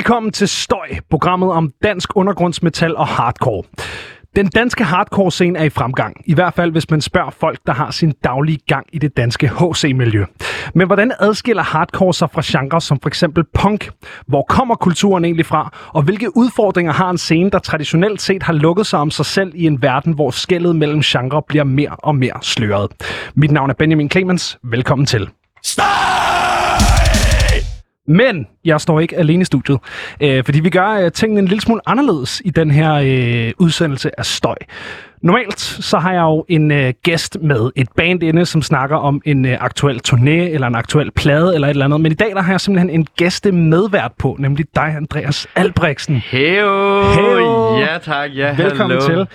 Velkommen til Støj, programmet om dansk undergrundsmetal og hardcore. Den danske hardcore scene er i fremgang, i hvert fald hvis man spørger folk, der har sin daglige gang i det danske HC-miljø. Men hvordan adskiller hardcore sig fra genrer som for eksempel punk? Hvor kommer kulturen egentlig fra? Og hvilke udfordringer har en scene, der traditionelt set har lukket sig om sig selv i en verden, hvor skældet mellem genrer bliver mere og mere sløret? Mit navn er Benjamin Clemens. Velkommen til. Støj! Men jeg står ikke alene i studiet, øh, fordi vi gør øh, tingene en lille smule anderledes i den her øh, udsendelse af Støj. Normalt så har jeg jo en øh, gæst med et band inde, som snakker om en øh, aktuel turné eller en aktuel plade eller et eller andet. Men i dag der har jeg simpelthen en gæste medvært på, nemlig dig, Andreas Albrechtsen. Heyo! Heyo! Ja tak, ja Velkommen hallo.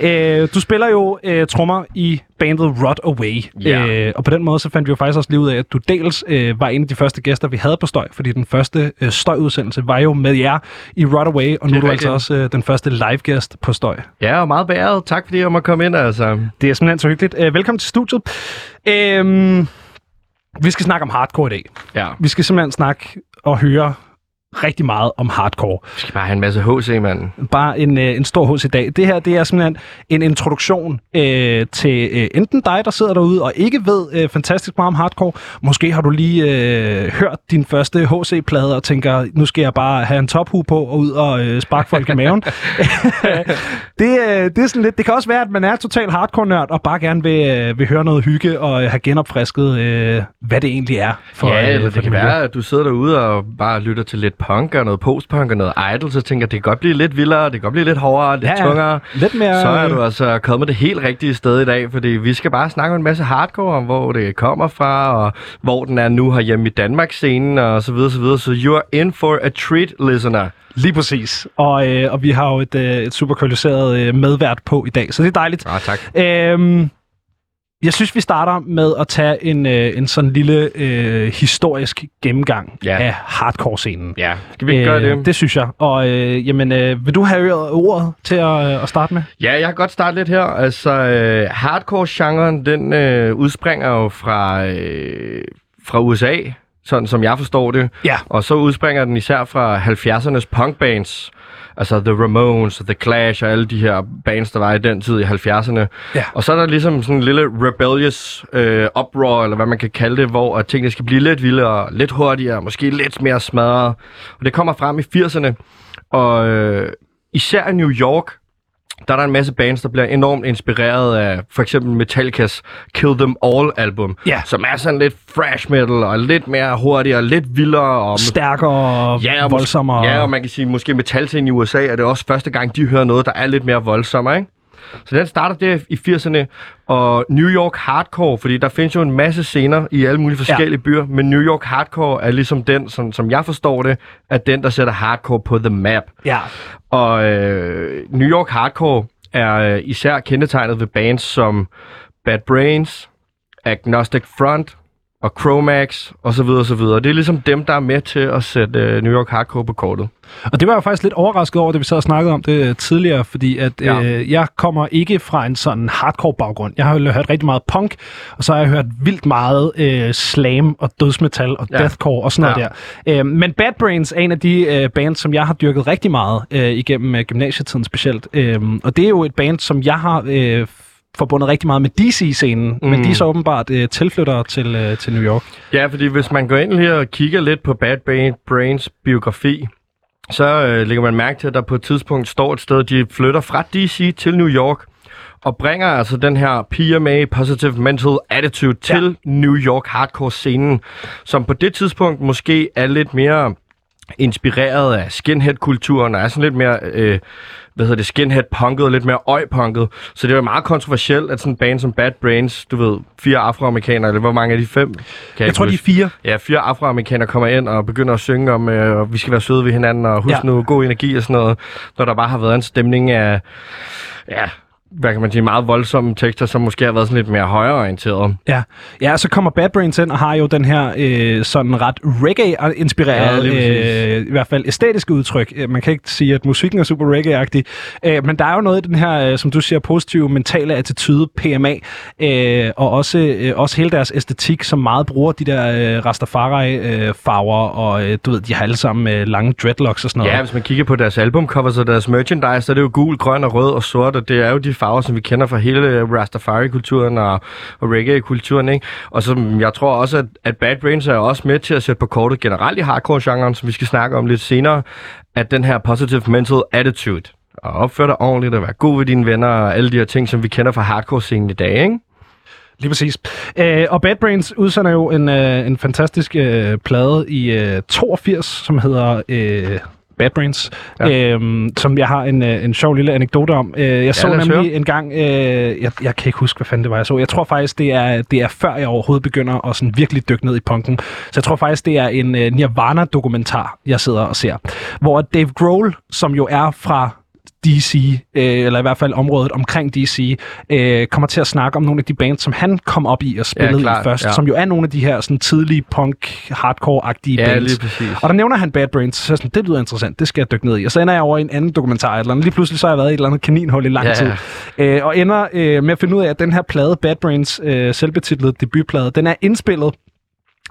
til. Øh, du spiller jo øh, trommer i bandet Rot Away. Ja. Øh, og på den måde så fandt vi jo faktisk også lige ud af, at du dels øh, var en af de første gæster, vi havde på Støj, fordi den første øh, støjudsendelse var jo med jer i Rot Away, og nu er du altså også øh, den første live-gæst på Støj. Ja, og meget bæret. Tak fordi jeg må komme ind, altså. Det er simpelthen så hyggeligt. Øh, velkommen til studiet. Øh, vi skal snakke om hardcore i dag. Ja. Vi skal simpelthen snakke og høre rigtig meget om hardcore. Vi skal bare have en masse HC, mand. Bare en, øh, en stor i dag. Det her det er simpelthen en introduktion øh, til øh, enten dig, der sidder derude og ikke ved øh, fantastisk meget om hardcore. Måske har du lige øh, hørt din første HC-plade og tænker, nu skal jeg bare have en tophue på og ud og øh, sparke folk i maven. det, øh, det er sådan lidt. Det kan også være, at man er total hardcore-nørd og bare gerne vil, øh, vil høre noget hygge og øh, have genopfrisket, øh, hvad det egentlig er for, ja, øh, for det kan miljø. være, at du sidder derude og bare lytter til lidt punk og noget postpunk og noget idol, så tænker jeg, det kan godt blive lidt vildere, det kan godt blive lidt hårdere, lidt Ja, ja. tungere. Lidt mere... Så er du altså kommet det helt rigtige sted i dag, fordi vi skal bare snakke om en masse hardcore, om hvor det kommer fra, og hvor den er nu herhjemme i Danmark-scenen, og så videre, så videre. Så you are in for a treat, listener. Lige præcis. Og, øh, og vi har jo et, øh, et super kvalificeret øh, medvært på i dag, så det er dejligt. Ah, tak. Øhm, jeg synes, vi starter med at tage en, øh, en sådan lille øh, historisk gennemgang Ja. af hardcore-scenen. Ja, skal vi ikke gøre det? Det synes jeg. Og øh, jamen, øh, vil du have ordet til at, øh, at starte med? Ja, jeg kan godt starte lidt her. Altså, øh, hardcore-genren, den øh, udspringer jo fra, øh, fra USA, sådan som jeg forstår det. Ja. Og så udspringer den især fra 70'ernes punkbands. Altså The Ramones og The Clash og alle de her bands, der var i den tid i 70'erne. Ja. Og så er der ligesom sådan en lille rebellious øh, uproar, eller hvad man kan kalde det, hvor at tingene skal blive lidt vildere, lidt hurtigere, måske lidt mere smadret. Og det kommer frem i 80'erne. Og øh, især i New York, der er der en masse bands, der bliver enormt inspireret af for eksempel Metallica's Kill Them All album, Ja. som er sådan lidt thrash metal og lidt mere hurtigere, og lidt vildere og Stærkere og Ja, og voldsommere. Ja, og man kan sige, måske metalscenen i USA er det også første gang, de hører noget, der er lidt mere voldsommere, ikke? Så den starter der i 80'erne, og New York Hardcore, fordi der findes jo en masse scener i alle mulige forskellige ja. byer, men New York Hardcore er ligesom den, som, som jeg forstår det, er den, der sætter hardcore på the map. ja. Og øh, New York Hardcore er øh, især kendetegnet ved bands som Bad Brains, Agnostic Front og Chromax og så videre, så videre. Det er ligesom dem, der er med til at sætte øh, New York Hardcore på kortet. Og det var jeg faktisk lidt overrasket over, da vi sad og snakkede om det øh, tidligere, fordi at Ja. øh, jeg kommer ikke fra en sådan hardcore baggrund. Jeg har jo hørt rigtig meget punk, og så har jeg hørt vildt meget øh, slam og dødsmetal og Ja. deathcore og sådan noget der. Øh, men Bad Brains er en af de øh, bands, som jeg har dyrket rigtig meget øh, igennem øh, gymnasietiden specielt. Øh, og det er jo et band, som jeg har øh, forbundet rigtig meget med DC-scenen, mm. men de er så åbenbart øh, tilflyttere til, øh, til New York. Ja, fordi hvis man går ind her og kigger lidt på Bad Brain- Brains biografi, så øh, lægger man mærke til, at der på et tidspunkt står et sted, de flytter fra DC til New York, og bringer altså den her PMA, Positive Mental Attitude, til ja. New York hardcore-scenen, som på det tidspunkt måske er lidt mere inspireret af skinhead-kulturen, og er sådan lidt mere, øh, hvad hedder det, skinhead-punket, lidt mere øj-punket. Så det var meget kontroversielt, at sådan en band som Bad Brains, du ved, fire afroamerikanere, eller hvor mange er de? Fem? Kan Jeg ikke tror, de er huske. fire. Ja, fire afroamerikanere kommer ind og begynder at synge om, øh, vi skal være søde ved hinanden, og husk ja. nu god energi og sådan noget, når der bare har været en stemning af, ja, hvad kan man sige, meget voldsomme tekster, som måske har været sådan lidt mere højreorienteret. Ja, ja så kommer Bad Brains ind og har jo den her øh, sådan ret reggae-inspireret, Ja, øh, i hvert fald æstetiske udtryk. Øh, Man kan ikke sige, at musikken er super reggae-agtig, øh, men der er jo noget i den her, øh, som du siger, positive mentale attitude, PMA, øh, og også, øh, også hele deres æstetik, som meget bruger de der øh, Rastafari-farver, og øh, du ved, de har alle sammen øh, lange dreadlocks og sådan noget. Ja, hvis man kigger på deres albumcovers og deres merchandise, så er det jo gul, grøn og rød og sort, og det er jo de farver, som vi kender fra hele Rastafari-kulturen og, og reggae-kulturen, ikke? Og så jeg tror også, at, at Bad Brains er også med til at sætte på kortet generelt i hardcore-genren, som vi skal snakke om lidt senere, at den her positive mental attitude, og opføre dig ordentligt og være god ved dine venner og alle de her ting, som vi kender fra hardcore-scenen i dag, ikke? Lige præcis. Øh, og Bad Brains udsender jo en, øh, en fantastisk øh, plade i øh, 82, som hedder øh, Bad Brains, Ja. ja. øh, som jeg har en, øh, en sjov lille anekdote om. Øh, jeg så nemlig høre. en gang, øh, jeg, jeg kan ikke huske, hvad fanden det var, jeg så. Jeg tror faktisk, det er, det er før jeg overhovedet begynder at sådan virkelig dykke ned i punken. Så jeg tror faktisk, det er en øh, Nirvana-dokumentar, jeg sidder og ser. Hvor Dave Grohl, som jo er fra DC, øh, eller i hvert fald området omkring DC, øh, kommer til at snakke om nogle af de bands, som han kom op i og spillede ja, klart, i først, ja. som jo er nogle af de her sådan tidlige punk, hardcore-agtige Ja, bands. lige præcis. Og der nævner han Bad Brains, så sådan, det lyder interessant, det skal jeg dykke ned i. Og så ender jeg over i en anden dokumentar, eller andet. lige pludselig så har jeg været i et eller andet kaninhul i lang Ja, tid. Øh, og ender øh, med at finde ud af, at den her plade, Bad Brains øh, selvbetitlede debutplade, den er indspillet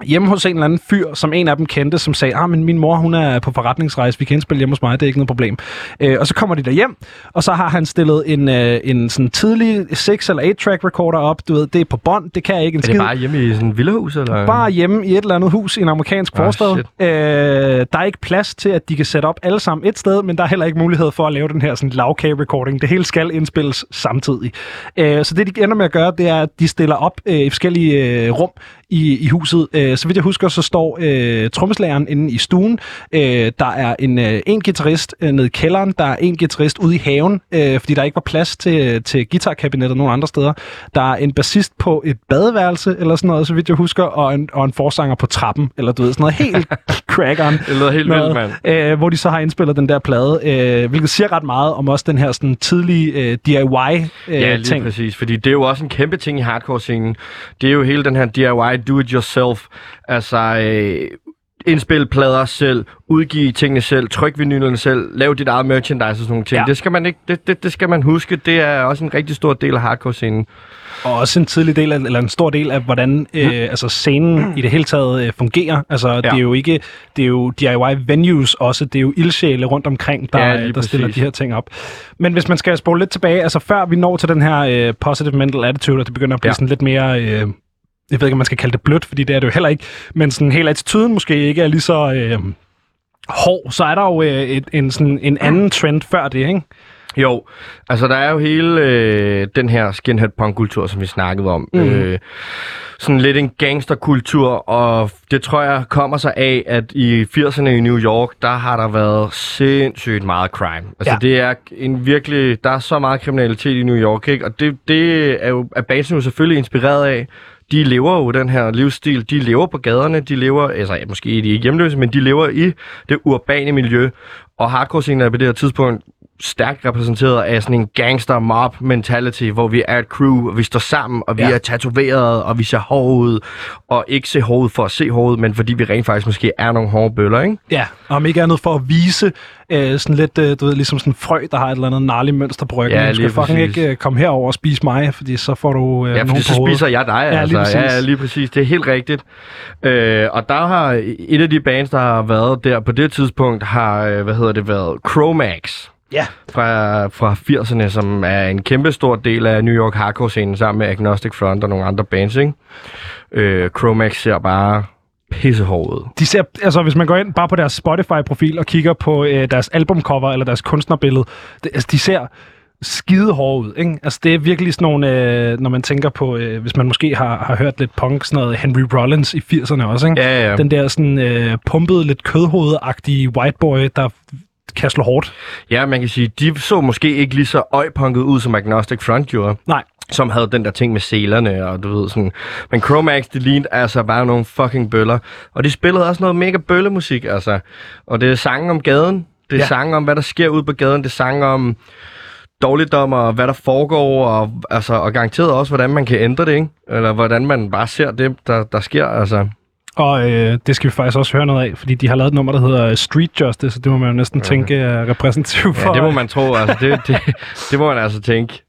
hjemme hos en eller anden fyr, som en af dem kendte, som sagde, ah, men min mor, hun er på forretningsrejse, vi kan indspille hjemme hos mig, det er ikke noget problem. Øh, og så kommer de der hjem, og så har han stillet en, øh, en sådan tidlig 6- eller 8-track recorder op, du ved, det er på bånd, det kan jeg ikke en Er skid. det bare hjemme i sådan et villahus, eller? Bare hjemme i et eller andet hus i en amerikansk Ah, forstad. shit. Øh, der er ikke plads til, at de kan sætte op alle sammen et sted, men der er heller ikke mulighed for at lave den her sådan lavkage-recording. Det hele skal indspilles samtidig. Øh, så det, de ender med at gøre, det er, at de stiller op øh, i forskellige øh, rum i, i huset. Øh, så vidt jeg husker, så står øh, trommeslageren inde i stuen. Øh, der er en, øh, en guitarist øh, nede i kælderen. Der er en guitarist ude i haven, øh, fordi der ikke var plads til, til guitarkabinettet nogen andre steder. Der er en bassist på et badeværelse, eller sådan noget, så vidt jeg husker, og en, og en forsanger på trappen, eller du ved, sådan noget helt crackeren. Det lyder helt vildt, mand. Øh, hvor de så har indspillet den der plade, øh, hvilket siger ret meget om også den her sådan, tidlige øh, DIY-ting. Øh, Ja, lige ting. præcis, fordi det er jo også en kæmpe ting i hardcore-scenen. Det er jo hele den her DIY, do-it-yourself, altså øh, indspille plader selv, udgive tingene selv, tryk vinylerne selv, lave dit eget merchandise og sådan nogle ting. Ja. Det skal man ikke, det, det, det skal man huske. Det er også en rigtig stor del af hardcore-scenen. Og også en tidlig del af, eller en stor del af, hvordan øh, altså scenen i det hele taget øh, fungerer. Altså, ja. det er jo ikke, det er jo DIY venues også, det er jo ildsjæle rundt omkring, der, Ja, der stiller de her ting op. Men hvis man skal spole lidt tilbage, altså før vi når til den her øh, positive mental attitude, og det begynder at blive. Ja. sådan lidt mere... Øh, jeg ved ikke, om man skal kalde det blødt, fordi det er det jo heller ikke, men sådan hele attituden måske ikke er lige så øh, hård, så er der jo øh, et, en, sådan, en anden trend før det, ikke? Jo, altså der er jo hele øh, den her skinhead punk-kultur, som vi snakkede om. Mm. Øh, sådan lidt en gangsterkultur, og det tror jeg kommer sig af, at i 80'erne i New York, der har der været sindssygt meget crime. Altså ja. det er en virkelig, der er så meget kriminalitet i New York, ikke? Og det, det er jo, er basen jo selvfølgelig inspireret af. De lever jo den her livsstil, de lever på gaderne, de lever, altså måske er de ikke hjemløse, men de lever i det urbane miljø. Og hardcore-scenen er på det her tidspunkt stærkt repræsenteret af sådan en gangster mob mentality, hvor vi er et crew, og vi står sammen, og vi Ja. er tatoveret, og vi ser hårde ud, og ikke se hårde for at se hårde men fordi vi rent faktisk måske er nogle hårde bøller, ikke? Ja, og om ikke andet for at vise øh, sådan lidt, øh, du ved, ligesom sådan en frø, der har et eller andet narligt mønster på ryggen. Ja, du skal fucking ikke øh, komme herover og spise mig, fordi så får du øh, Ja, fordi så spiser jeg dig, Ja, altså. lige. Ja, lige præcis. Det er helt rigtigt. Øh, og der har et af de bands, der har været der på det tidspunkt, har, øh, hvad hedder det, været Chromax Ja, fra, fra 80'erne, som er en kæmpe stor del af New York hardcore-scenen, sammen med Agnostic Front og nogle andre bands, ikke? Øh, Chromax ser bare pissehård ud. de ser, altså hvis man går ind bare på deres Spotify-profil og kigger på øh, deres albumcover eller deres kunstnerbillede, det, altså, de ser skide hårde ud, ikke? Altså det er virkelig sådan nogle, øh, når man tænker på, øh, hvis man måske har, har hørt lidt punk, sådan noget Henry Rollins i 80'erne også, ikke? Ja, ja. Den der sådan øh, pumpede, lidt kødhovedagtige white boy, der kan slå hårdt. Ja, man kan sige, de så måske ikke lige så øjpunket ud, som Agnostic Front gjorde. Nej, som havde den der ting med selerne, og du ved sådan. Men Chromax, det lignede altså bare nogle fucking bøller. Og de spillede også noget mega bøllemusik, altså. Og det er sange om gaden. Det er ja. sange om, hvad der sker ude på gaden. Det er sange om dårligdom og hvad der foregår, og, altså, og garanteret også, hvordan man kan ændre det, ikke? Eller hvordan man bare ser det, der, der sker, altså. Og øh, det skal vi faktisk også høre noget af, fordi de har lavet et nummer, der hedder Street Justice, og det må man jo næsten okay. tænke er repræsentativt for. Ja, det må man tro, altså. Det, det, det må man altså tænke.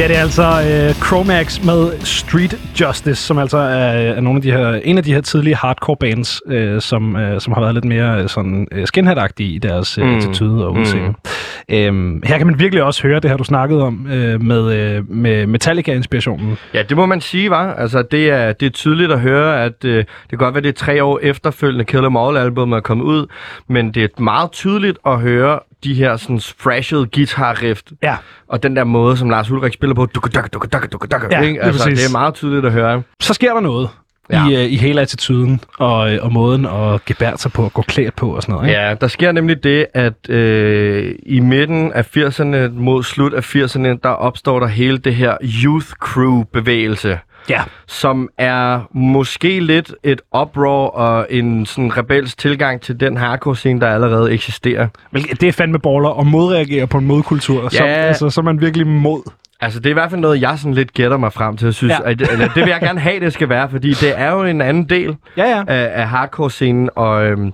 Det er det altså øh, Chromax med Street Justice, som altså er, er nogle af de her, en af de her tidlige hardcore bands, øh, som, øh, som har været lidt mere øh, sådan øh, skinhead i deres øh, Mm. attitude og udseende. Mm. Øhm, her kan man virkelig også høre det her, du snakkede om øh, med, øh, med Metallica-inspirationen. Ja, det må man sige, var. Altså, det er, det er tydeligt at høre, at øh, det kan godt være, det er tre år efterfølgende Kill 'Em All-album er kommet ud, men det er meget tydeligt at høre de her sådan thrashed guitar riff Ja, og den der måde, som Lars Ulrik spiller på, duk duk duk duk duk duk Ja, ikke? Altså, det er meget tydeligt at høre. så sker der noget Ja. i, øh, i hele attituden og, øh, og måden at gebære sig på, at gå klædt på og sådan noget. Ikke? Ja, der sker nemlig det, at øh, i midten af 80'erne mod slut af 80'erne, der opstår der hele det her Youth Crew-bevægelse. Ja. som er måske lidt et uproar og en sådan rebelsk tilgang til den hardcore-scene, der allerede eksisterer. Det er fandme baller at modreagere på en modkultur. Ja. altså, så er man virkelig mod. Altså, det er i hvert fald noget, jeg sådan lidt gætter mig frem til. Jeg synes, ja. at, eller, det vil jeg gerne have, det skal være, fordi det er jo en anden del Ja, ja. af, af hardcore-scenen, og øhm,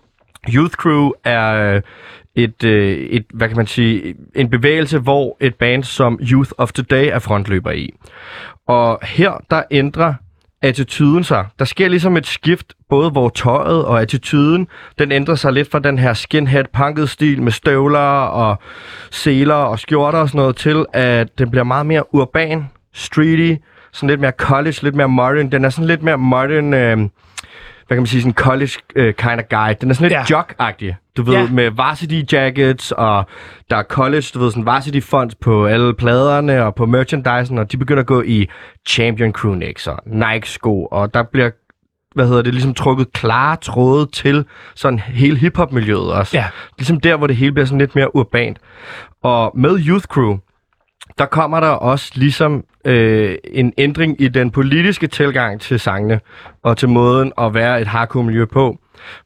Youth Crew er øh, et, øh, et, hvad kan man sige, en bevægelse, hvor et band som Youth of Today er frontløber i. Og her, der ændrer attituden sig. Der sker ligesom et skift, både hvor tøjet og attituden, den ændrer sig lidt fra den her skinhead punked stil med støvler og seler og skjorter og sådan noget til, at den bliver meget mere urban, streety, sådan lidt mere college, lidt mere modern. Den er sådan lidt mere modern, øh, hvad kan man sige, sådan college øh, kind of guy. Den er sådan lidt ja. jock-agtig. Du ved, Ja. med varsity jackets, og der er college, du ved, sådan varsity fonts på alle pladerne og på merchandisen, og de begynder at gå i Champion Crewnecks og Nike-sko, og der bliver hvad hedder det, ligesom trukket klare tråde til sådan hele hiphop-miljøet også. Ja. Ligesom der, hvor det hele bliver sådan lidt mere urbant. Og med Youth Crew, der kommer der også ligesom øh, en ændring i den politiske tilgang til sangene, og til måden at være et hardcore-miljø på.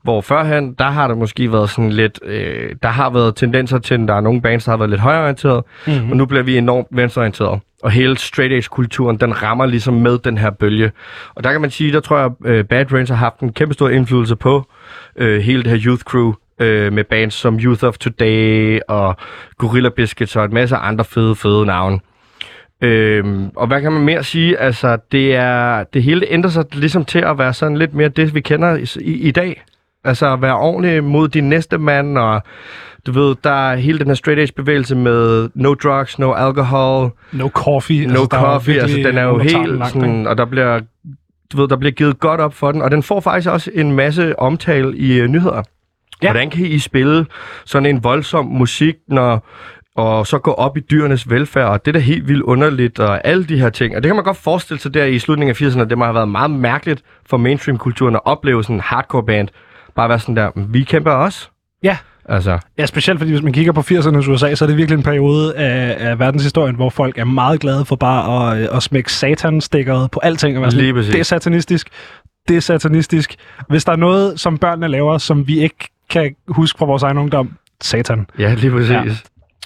Hvor førhen, der har der måske været sådan lidt, øh, der har været tendenser til, at der er nogle bands, der har været lidt højreorienteret, mm-hmm. og nu bliver vi enormt venstreorienteret. Og hele straight edge-kulturen, den rammer ligesom med den her bølge. Og der kan man sige, der tror jeg, øh, Bad Brains har haft en kæmpe stor indflydelse på øh, hele det her youth crew, øh, med bands som Youth of Today og Gorilla Biscuits og et masse andre fede, fede navne. Øhm, og hvad kan man mere sige? Altså, det er det hele ændrer sig ligesom til at være sådan lidt mere det, vi kender i, i, i dag. Altså at være ordentlig mod din næste mand, og du ved, der er hele den her straight edge bevægelse med no drugs, no alcohol, No coffee. no er coffee. Altså, den er jo helt langt, sådan, og der bliver, du ved, der bliver givet godt op for den, og den får faktisk også en masse omtale i uh, nyheder. Ja. Hvordan kan I spille sådan en voldsom musik, når og så gå op i dyrenes velfærd, og det er da helt vildt underligt, og alle de her ting. Og det kan man godt forestille sig der i slutningen af 80'erne, det må have været meget mærkeligt for mainstream-kulturen at opleve sådan en hardcore band. Bare være sådan der, vi kæmper også. Ja. Altså, Ja, specielt fordi hvis man kigger på 80'ernes USA, så er det virkelig en periode af, af verdenshistorien, hvor folk er meget glade for bare at, øh, at smække satan-stikkeret på alting. Og være sådan, Lige præcis. det er satanistisk. Det er satanistisk. Hvis der er noget, som børnene laver, som vi ikke kan huske fra vores egen ungdom, satan. Ja, lige præcis. Ja. Ja.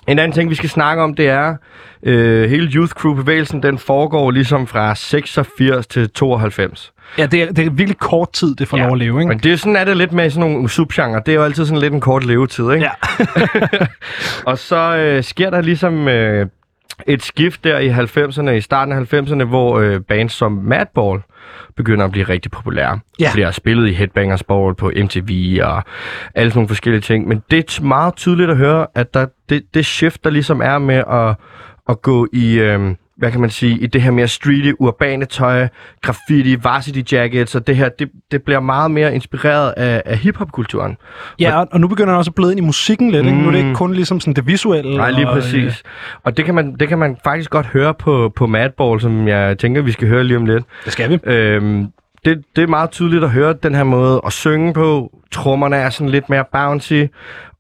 En anden ting, vi skal snakke om, det er, øh, hele Youth Crew-bevægelsen, den foregår ligesom fra 86 til 92. Ja, det er, det er virkelig kort tid, det får lov at leve, ikke? Men det er sådan er det lidt med sådan nogle subgenre. Det er jo altid sådan lidt en kort levetid, ikke? Ja. Og så øh, sker der ligesom... Øh, et skift der i 90'erne, i starten af 90'erne, hvor øh, bands som Madball begynder at blive rigtig populære. Ja. Bliver spillet i Headbangers Ball på MTV og alle sådan nogle forskellige ting. Men det er meget tydeligt at høre, at der, det, det shift, der ligesom er med at, at gå i... Øh, hvad kan man sige, i det her mere streety, urbane tøj, graffiti, varsity jackets, og det her, det, det bliver meget mere inspireret af, af hiphop-kulturen. Ja, og, og nu begynder han også at bløde ind i musikken lidt. Ikke? Nu er det ikke kun ligesom sådan det visuelle. Nej, lige og, præcis. Og det kan, man, det kan man faktisk godt høre på, på Madball, som jeg tænker, vi skal høre lige om lidt. Øh, det skal vi. Øhm, det, det er meget tydeligt at høre den her måde at synge på. Trommerne er sådan lidt mere bouncy.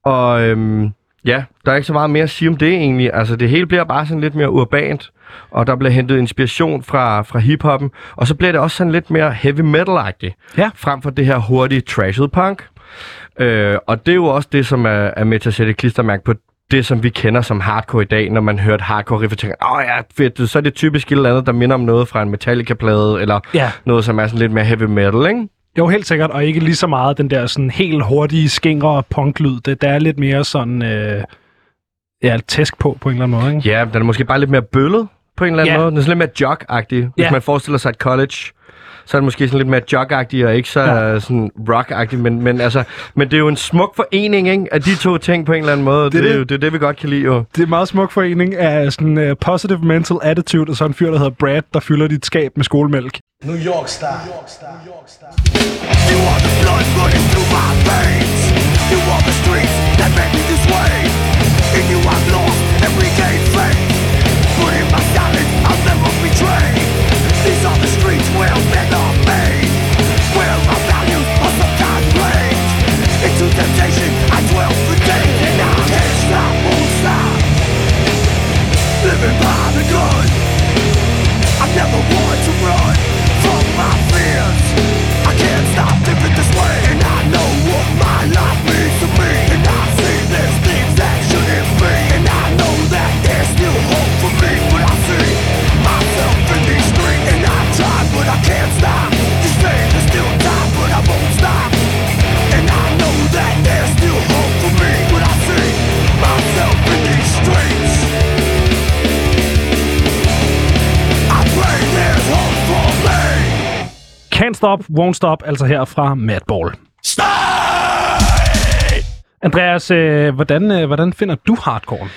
Og øhm, ja, der er ikke så meget mere at sige om det egentlig. Altså det hele bliver bare sådan lidt mere urbant. Og der bliver hentet inspiration fra, fra hiphoppen. Og så bliver det også sådan lidt mere heavy metal-agtigt. Ja. Frem for det her hurtige trashed punk. Øh, og det er jo også det, som er, er med til at sætte et klistermærke på det, som vi kender som hardcore i dag, når man hører et hardcore riff og tænker, åh ja, fedt, så er det typisk et eller andet, der minder om noget fra en Metallica-plade, eller Ja. noget, som er sådan lidt mere heavy metal, ikke? Jo, helt sikkert, og ikke lige så meget den der sådan helt hurtige skingre punklyd. Det der er lidt mere sådan, øh, ja, tæsk på, på en eller anden måde, ikke? Ja, den er måske bare lidt mere bøllet på en eller anden Ja. måde. Den er sådan lidt mere jog-agtig. Hvis Ja. man forestiller sig et college, så er det måske sådan lidt mere jog-agtig og ikke så Ja. ja. sådan rock-agtig. Men, men, altså, men det er jo en smuk forening ikke? af de to ting på en eller anden måde. Det, er det, er det. jo, det er det, vi godt kan lide jo. Det er en meget smuk forening af sådan uh, positive mental attitude, og så en fyr, der hedder Brad, der fylder dit skab med skolemælk. New York style. You are the blood running through my veins. You are the streets that make me this way. In you I've lost and regained Are the streets played. Into temptation I dwell for and I can't stop, won't stop. Living by the gun. I never want to run Can't Stop, Won't Stop, altså her fra Madball. Andreas, øh, hvordan, øh, hvordan finder du hardcore?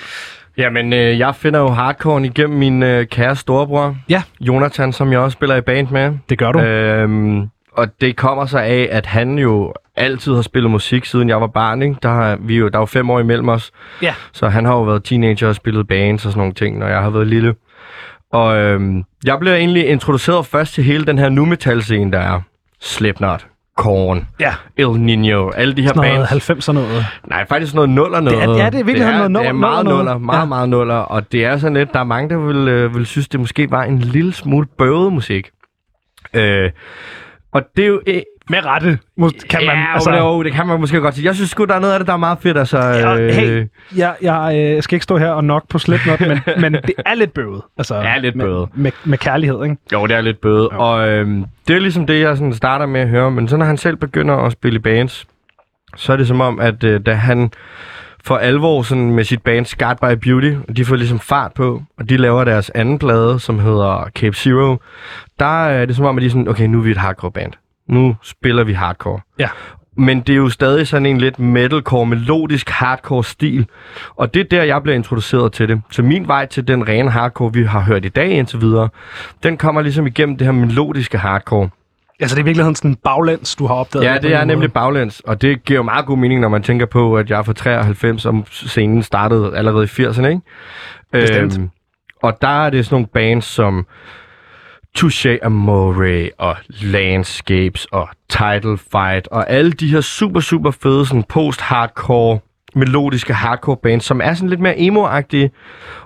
Jamen, øh, jeg finder jo hardcore igennem min øh, kære storebror, Ja, Jonathan, som jeg også spiller i band med. det gør du. Øh, Øhm, og det kommer sig af, at han jo altid har spillet musik, siden jeg var barn. Ikke? Der, har, vi jo, der er jo fem år imellem os. ja. Så han har jo været teenager og spillet bands og sådan nogle ting, når jeg har været lille. Og øhm, jeg blev egentlig introduceret først til hele den her nu metal scene, der er Slipknot, Korn, Ja, El Nino, alle de her sådan noget bands. 90'er noget. Nej, faktisk noget nuller noget. Det er- ja, det er virkelig det er, noget det er nuller- meget nuller nuller, meget, Ja. meget nuller. Og det er sådan lidt, der er mange, der vil, øh, vil synes, det måske var en lille smule bøvet musik. Øh, og det er jo... Øh, Med rette, kan man. ja, altså, jo, det kan man måske godt sige. Jeg synes sgu, der er noget af det, der er meget fedt. Altså, Ja, øh, hey, jeg, jeg øh, skal ikke stå her og nok på Slipknot, men, men det er lidt bøvet. Altså, er lidt med, bøvet. Med, med kærlighed, ikke? Jo, det er lidt bøde. Jo. Og øhm, det er ligesom det, jeg sådan starter med at høre. Men så når han selv begynder at spille i bands, så er det som om, at øh, da han for alvor sådan med sit band Scarred by Beauty, og de får ligesom fart på, og de laver deres anden plade, som hedder Cape Zero, der er det som om, at de er sådan, okay, nu er vi et hardcore band. Nu spiller vi hardcore. Ja. Men det er jo stadig sådan en lidt metalcore, melodisk hardcore stil. Og det er der, jeg bliver introduceret til det. Så min vej til den rene hardcore, vi har hørt i dag indtil videre, den kommer ligesom igennem det her melodiske hardcore. Altså, det er i virkeligheden sådan en baglæns, du har opdaget. Ja, det er nemlig baglæns, og det giver jo meget god mening, når man tænker på, at jeg er fra 93, og scenen startede allerede i 80'erne, ikke? Bestemt. og der er det sådan nogle bands som Touche Amore og Landscapes og Title Fight og alle de her super, super fede sådan post-hardcore melodiske hardcore bands, som er sådan lidt mere emo-agtige.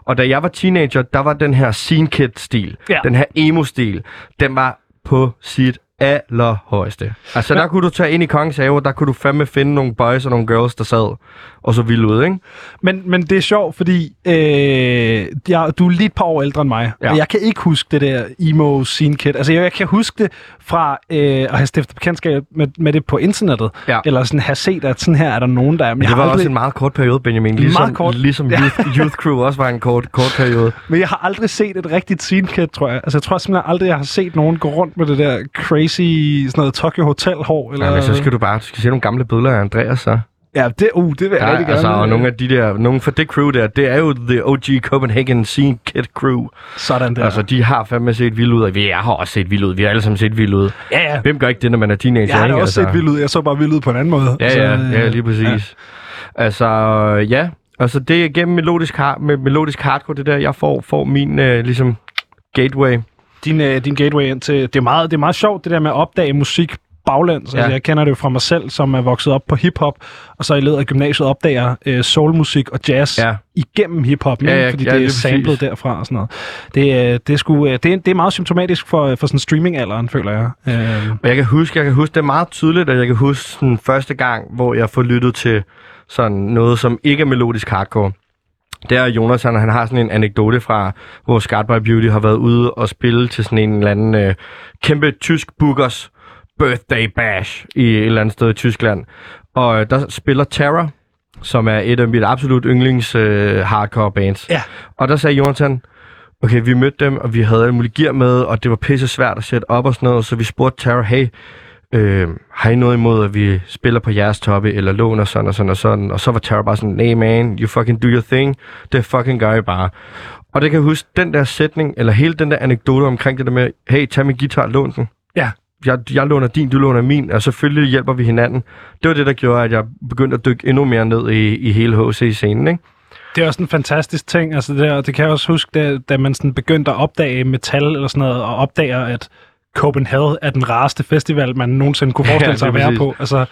Og da jeg var teenager, der var den her scene kid-stil, Ja. den her emo-stil, den var på sit allerhøjeste. Altså, der kunne du tage ind i Kongens Have, der kunne du fandme finde nogle boys og nogle girls, der sad og så vildt ud, ikke? Men, men det er sjovt, fordi øh, jeg, du er lige et par år ældre end mig, ja. Og jeg kan ikke huske det der emo scene kid. Altså, jeg, jeg kan huske det fra øh, at have stiftet bekendtskab med, med det på internettet, Ja. eller sådan have set, at sådan her er der nogen, der er. Men, det var aldrig, også en meget kort periode, Benjamin. Ligesom, Meget kort. Ligesom Youth, Youth Crew også var en kort, kort periode. men jeg har aldrig set et rigtigt scene kid, tror jeg. Altså, jeg tror simpelthen aldrig, jeg har set nogen gå rundt med det der crazy, sådan noget Tokyo Hotel hår. Eller... Ja, men så skal du bare du skal se nogle gamle billeder af Andreas, så. Ja, det, uh, det vil jeg Ja, rigtig altså, gerne. og nogle af de der, nogle fra det crew der, det er jo The OG Copenhagen Scene Kid Crew. Sådan der. Altså, de har fandme set vildt ud, og vi jeg har også set vildt ud. Vi har alle sammen set vildt ud. ja, ja. Hvem gør ikke det, når man er teenager? Jeg har ikke? også altså, set vild ud. Jeg så bare vild ud på en anden måde. Ja, Så, ja, øh, ja, lige præcis. Ja. Altså, ja. Altså, det er gennem melodisk, har- med melodisk hardcore, det der, jeg får, får min, øh, ligesom, gateway. din, øh, din gateway ind til... Det er, meget, det er meget sjovt, det der med at opdage musik baglands. Ja. Ja. Altså, jeg kender det jo fra mig selv, som er vokset op på hiphop, og så i løbet af gymnasiet opdager øh, soulmusik og jazz Ja. igennem hiphop, Ja, ja, fordi ja, det er samlet præcis. derfra og sådan noget. Det, øh, det, er sgu, øh, det, er, det er meget symptomatisk for, for sådan streamingalderen, føler jeg. Øh, Og jeg kan huske, jeg kan huske det er meget tydeligt, at jeg kan huske sådan første gang, hvor jeg får lyttet til sådan noget, som ikke er melodisk hardcore. Det er Jonas, han, han har sådan en anekdote fra, hvor Skatboy Beauty har været ude og spille til sådan en eller anden øh, kæmpe tysk bookers birthday bash i et eller andet sted i Tyskland. Og øh, der spiller Terror, som er et af mit absolut yndlings øh, hardcore bands. Ja. Og der sagde Jonathan, okay, vi mødte dem, og vi havde alle mulige gear med, og det var pisse svært at sætte op og sådan noget, så vi spurgte Terror, hey, øh, har I noget imod, at vi spiller på jeres toppe, eller låner sådan og sådan og sådan? Og så var Terror bare sådan, nej man, you fucking do your thing, det fucking gør I bare. Og det kan jeg huske, den der sætning, eller hele den der anekdote omkring det der med, hey, tag min guitar, lån den. ja, Jeg, jeg låner din, du låner min, og selvfølgelig hjælper vi hinanden. Det var det, der gjorde, at jeg begyndte at dykke endnu mere ned i, i hele HC-scenen, ikke? det er også en fantastisk ting. Altså det, der, det kan jeg også huske, da, da man sådan begyndte at opdage metal eller sådan noget, og opdager, at Copenhagen er den rareste festival, man nogensinde kunne forestille Ja, sig at være præcis. på. Altså,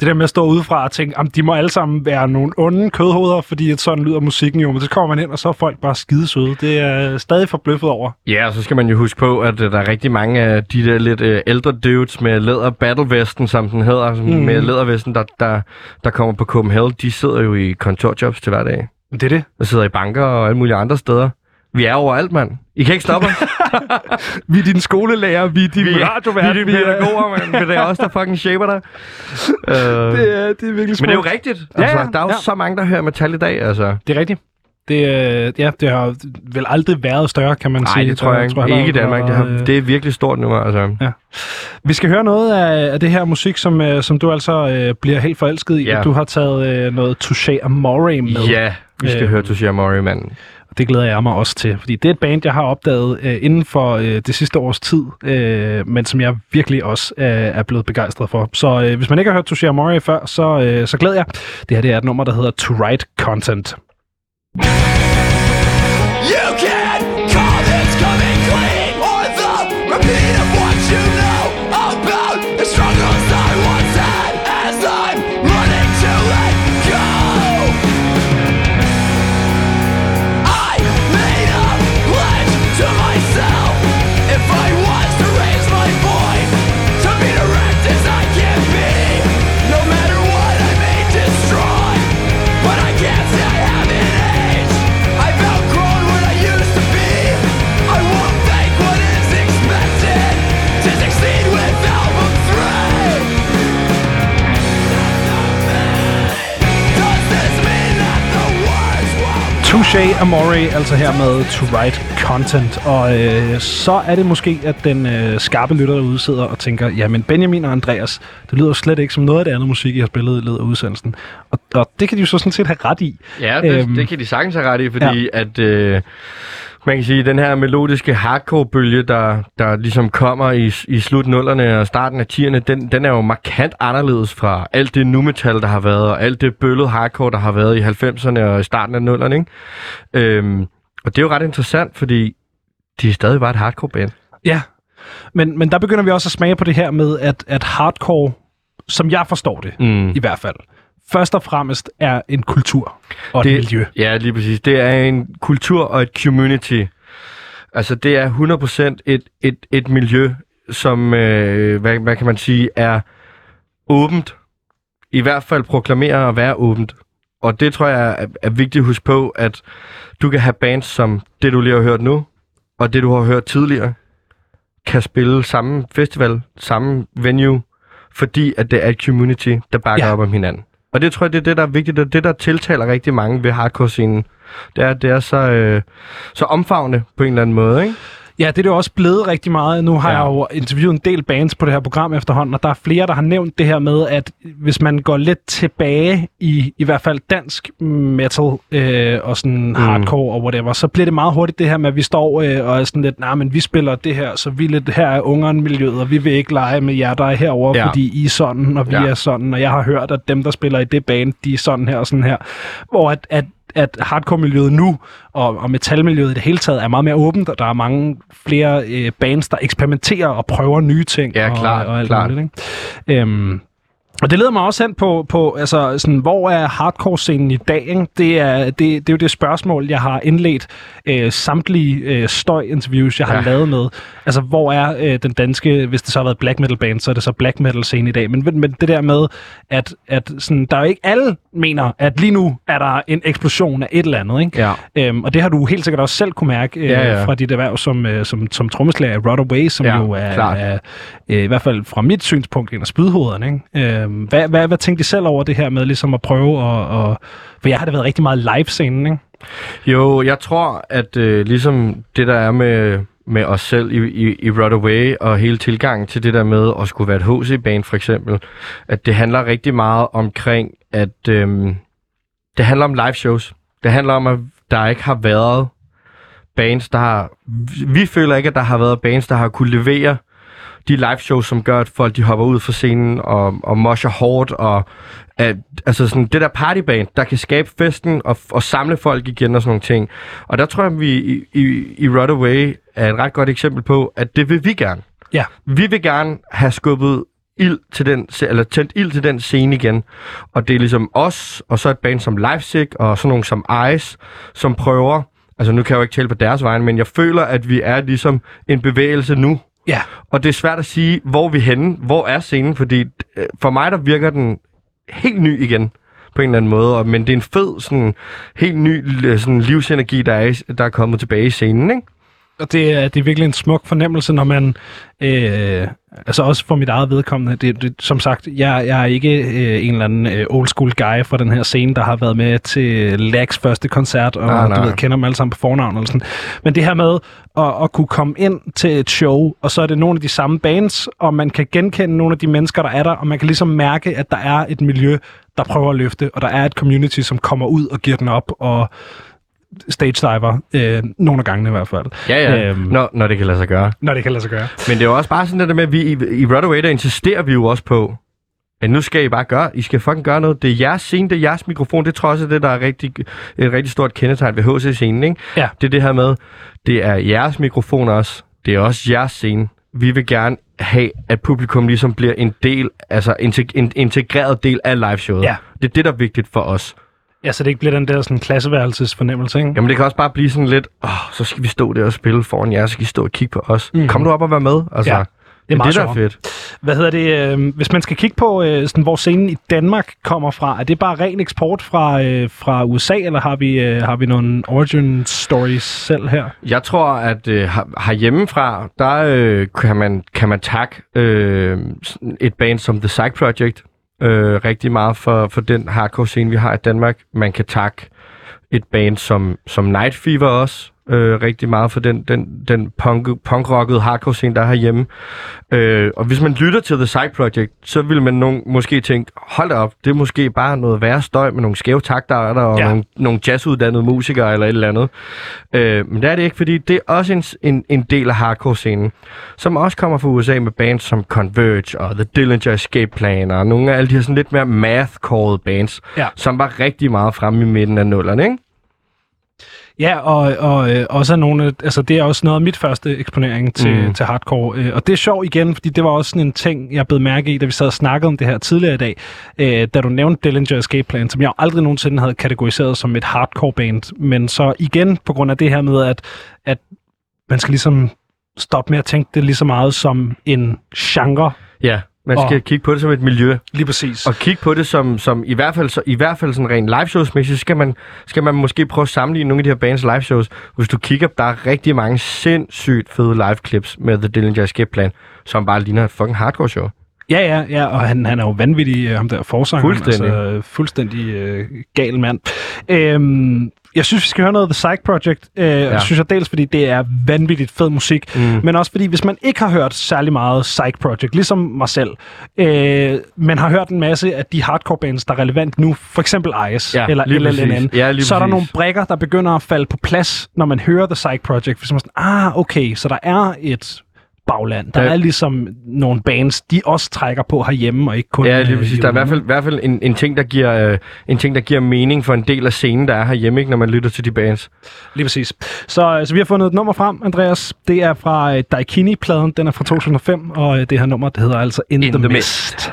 det der med at stå udefra og tænke, at de må alle sammen være nogle onde kødhoveder, fordi at sådan lyder musikken jo. Men så kommer man ind, og så er folk bare skidesøde. Det er jeg stadig forbløffet over. Ja, og så skal man jo huske på, at øh, der er rigtig mange af de der lidt øh, ældre dudes med læder battlevesten, som den hedder, mm. med lædervesten, der, der, der kommer på Copenhagen, de sidder jo i kontorjobs til hverdag. Det er det. Og sidder i banker og alle mulige andre steder. Vi er overalt, mand. I kan ikke stoppe os. Vi er dine skolelærer, vi er dine vi, radiovært. vi er de pædagoger, mand. Men det er os, der fucking shaper dig. Øh, Det er, det er virkelig men det er smukt. jo rigtigt. Ja, Altså, ja, der er jo ja. så mange, der hører metal i dag, altså. Det er rigtigt. Det, øh, ja, det har vel aldrig været større, kan man Nej, sige. det tror jeg ikke. der ikke i Danmark. Det, har, har, det er virkelig stort nu, altså. Vi skal høre noget af, af det her musik, som, øh, som du altså øh, bliver helt forelsket i. Ja. Du har taget øh, noget Touché Amore med. Ja, vi skal Øh, høre Toshia Mori, mand. Det glæder jeg mig også til, fordi det er et band, jeg har opdaget øh, inden for øh, det sidste års tid, øh, men som jeg virkelig også øh, er blevet begejstret for. Så øh, hvis man ikke har hørt Touché Mori før, så, øh, så glæder jeg. Det her det er et nummer, der hedder To Write Content. Won't Touché Amore, altså her med To Write Content. Og øh, så er det måske, at den øh, skarpe lytter derude sidder og tænker, jamen Benjamin og Andreas, det lyder jo slet ikke som noget af det andet musik, I har spillet i løbet af udsendelsen. Og, og det kan de jo så sådan set have ret i. Ja, det, Øhm, øhm, det kan de sagtens have ret i, fordi ja. at øh, man kan sige, den her melodiske hardcore-bølge, der, der ligesom kommer i, i slut nullerne og starten af 10'erne, den, den er jo markant anderledes fra alt det nu-metal, der har været, og alt det bøllet hardcore, der har været i 90'erne og i starten af nullerne. Ikke? Øhm, og det er jo ret interessant, fordi de er stadig bare et hardcore-band. Ja, men, men der begynder vi også at smage på det her med, at, at hardcore, som jeg forstår det, Mm. i hvert fald, først og fremmest er en kultur og et Det- miljø. Ja, lige præcis. Det er en kultur og et community. Altså, det er 100% et, et, et miljø, som øh, hvad, hvad kan man sige, er åbent. I hvert fald proklamerer at være åbent. Og det tror jeg er, er vigtigt at huske på, at du kan have bands som det, du lige har hørt nu, og det, du har hørt tidligere, kan spille samme festival, samme venue, fordi at det er et community, der bakker ja. op om hinanden. Og det tror jeg, det er det, der er vigtigt, og det, der tiltaler rigtig mange ved hardcore-scenen. Det er, at det er så, øh, så omfavnende på en eller anden måde, ikke? Ja, det er det også blevet rigtig meget. Nu har ja. Jeg jo interviewet en del bands på det her program efterhånden, og der er flere, der har nævnt det her med, at hvis man går lidt tilbage i i hvert fald dansk metal øh, og sådan mm. hardcore og whatever, så bliver det meget hurtigt det her med, at vi står øh, og er sådan lidt, nej, nah, men vi spiller det her, så vi lidt her er ungeren-miljøet, og vi vil ikke lege med jer, der er herovre, ja. Fordi I er sådan, og vi. Ja. er sådan, og jeg har hørt, at dem, der spiller i det band, de er sådan her og sådan her. Hvor at, at at hardcore-miljøet nu, og, og metalmiljøet i det hele taget, er meget mere åbent, og der er mange flere øh, bands, der eksperimenterer og prøver nye ting. Ja, og, klart, og alt klart. muligt, ikke? Øhm, og det leder mig også hen på, på altså, sådan, hvor er hardcore-scenen i dag? Ikke? Det, er, det, det er jo det spørgsmål, jeg har indledt øh, samtlige øh, støj-interviews, jeg har ja. Lavet med. Altså, hvor er øh, den danske, hvis det så har været black metal band, så er det så black metal scene i dag. Men, men, det der med, at, at sådan, der er jo ikke alle mener, at lige nu er der en eksplosion af et eller andet. Ikke? Ja. Øhm, og det har du helt sikkert også selv kunne mærke øh, Ja, ja. fra dit erhverv som, øh, som, som trommeslager i Rodaway, som Ja, jo er, klart. er øh, i hvert fald fra mit synspunkt en af spydhovederne. Ikke? Øhm, hvad, hvad, hvad tænkte I selv over det her med ligesom at prøve at... Og, for jeg har da været rigtig meget live-scenen, ikke? Jo, jeg tror, at øh, ligesom det, der er med, med os selv i, i, i Rodaway, og hele tilgangen til det der med at skulle være et HC-band for eksempel, at det handler rigtig meget omkring, at øhm, det handler om live shows. Det handler om, at der ikke har været bands, der har... Vi føler ikke, at der har været bands, der har kunne levere de live shows, som gør, at folk de hopper ud fra scenen og, og mosher hårdt, og at, altså sådan, det der partyband, der kan skabe festen og, og samle folk igen og sådan nogle ting. Og der tror jeg, at vi i, i, i Rodaway er et ret godt eksempel på, at det vil vi gerne. Ja. Vi vil gerne have skubbet ild til den, eller tændt ild til den scene igen. Og det er ligesom os, og så et band som Livesick, og sådan nogle som Ice, som prøver, altså nu kan jeg jo ikke tale på deres vegne, men jeg føler, at vi er ligesom en bevægelse nu, Ja. og det er svært at sige, hvor vi er henne, hvor er scenen, fordi øh, for mig der virker den helt ny igen på en eller anden måde, og, men det er en fed, sådan, helt ny øh, sådan, livsenergi, der er, der er kommet tilbage i scenen, ikke? Og det er, det er virkelig en smuk fornemmelse, når man, øh, altså også for mit eget vedkommende, det, det, som sagt, jeg, jeg er ikke øh, en eller anden øh, old school guy fra den her scene, der har været med til Lags første koncert, og Nej, du nej. ved, kender dem alle sammen på fornavn eller sådan. Men det her med at, at kunne komme ind til et show, og så er det nogle af de samme bands, og man kan genkende nogle af de mennesker, der er der, og man kan ligesom mærke, at der er et miljø, der prøver at løfte, og der er et community, som kommer ud og giver den op, og stage diver, øh, nogle af gangene i hvert fald. Øhm. Øhm, Når, når det kan lade sig gøre. når det kan lade sig gøre. Men det er jo også bare sådan det der med, at vi i, i Rodaway, der insisterer vi jo også på, at nu skal I bare gøre, I skal fucking gøre noget. Det er jeres scene, det er jeres mikrofon. Det tror jeg også er det, der er rigtig, et rigtig stort kendetegn ved HC-scenen, ikke? Ja. Det er det her med, det er jeres mikrofon også. Det er også jeres scene. Vi vil gerne have, at publikum ligesom bliver en del, altså integ- en integreret del af liveshowet. Ja. Det er det, der er vigtigt for os. Ja, så det ikke bliver den der sådan klasseværelsesfornemmelse, ikke? Jamen det kan også bare blive sådan lidt, åh, så skal vi stå der og spille foran jer, så skal I stå og kigge på os. Mm. Kom du op og vær med. Altså, Ja. det er meget det, der er fedt. Hvad hedder det? Øh, hvis man skal kigge på, øh, sådan, hvor scenen i Danmark kommer fra, er det bare ren eksport fra, øh, fra USA, eller har vi, øh, har vi nogle origin stories selv her? Jeg tror, at øh, her- herhjemmefra, der øh, kan, man, kan man takke øh, et band som The Psych Project øh, rigtig meget for, for den hardcore scene, vi har i Danmark. Man kan takke et band som, som Night Fever også øh, rigtig meget for den, den, den punk, punkrockede hardcore scene, der er herhjemme. Øh, og hvis man lytter til The Psych Project, så vil man nogen, måske tænke, hold da op, det er måske bare noget værre støj med nogle skæve takter og ja. nogle, nogle jazzuddannede musikere eller et eller andet. Øh, men det er det ikke, fordi det er også en, en, en del af hardcore-scenen, som også kommer fra USA med bands som Converge og The Dillinger Escape Plan og nogle af alle de her sådan lidt mere math-called bands, Ja. som var rigtig meget fremme i midten af nullerne, ikke? Ja, og, og øh, også er nogle, altså det er også noget af mit første eksponering til, mm. Mm. til hardcore. Øh, og det er sjovt igen, fordi det var også sådan en ting, jeg blev mærke i, da vi sad og snakkede om det her tidligere i dag, øh, da du nævnte Dillinger Escape Plan, som jeg aldrig nogensinde havde kategoriseret som et hardcore band. Men så igen, på grund af det her med, at, at man skal ligesom stoppe med at tænke det lige så meget som en genre. Ja, man skal Og- kigge på det som et miljø. Lige præcis. Og kigge på det som, som i hvert fald, så, i hvert fald sådan rent live shows mæssigt, skal man, skal man måske prøve at sammenligne nogle af de her bands live shows. Hvis du kigger, der er rigtig mange sindssygt fede live clips med The Dillinger Escape Plan, som bare ligner et fucking hardcore show. Ja, ja, ja, og han, han er jo vanvittig, øh, ham der forsanger. Fuldstændig. Altså, fuldstændig øh, gal mand. Øhm, jeg synes, vi skal høre noget af The Psych Project. Øh, ja. Jeg synes jeg dels, fordi det er vanvittigt fed musik, mm. men også fordi, hvis man ikke har hørt særlig meget Psych Project, ligesom mig selv, øh, men har hørt en masse af de hardcore bands, der er relevant nu, for eksempel Ice Ja, eller LLNN, præcis. Ja, så er der præcis. nogle brækker, der begynder at falde på plads, når man hører The Psych Project. Hvis man er sådan, ah, okay, så der er et bagland. Der Ja. er ligesom nogle bands, de også trækker på herhjemme, og ikke kun... Ja, lige øh, præcis. Der er i hvert fald, i hvert fald en, en, ting, der giver, øh, en ting, der giver mening for en del af scenen, der er herhjemme, ikke, når man lytter til de bands. Lige præcis. Så, så vi har fundet et nummer frem, Andreas. Det er fra øh, Daikini-pladen. Den er fra 2005, og øh, det her nummer, det hedder altså In, In the, the Mist.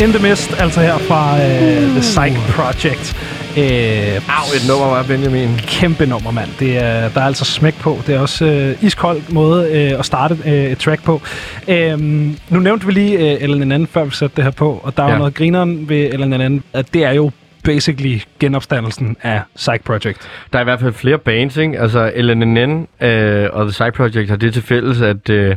In the Mist, altså her fra øh, The Psych Project. Øh, Au, et nummer var Benjamin. kæmpe nummer, mand. Det er, der er altså smæk på. Det er også øh, iskold måde øh, at starte øh, et track på. Øhm, nu nævnte vi lige øh, LNN, før vi satte det her på, og der er ja. Jo noget grineren ved LNN, at det er jo basically genopstandelsen af Psych Project. Der er i hvert fald flere bands, ikke? Altså LNN øh, og The Psych Project har det til fælles, at øh,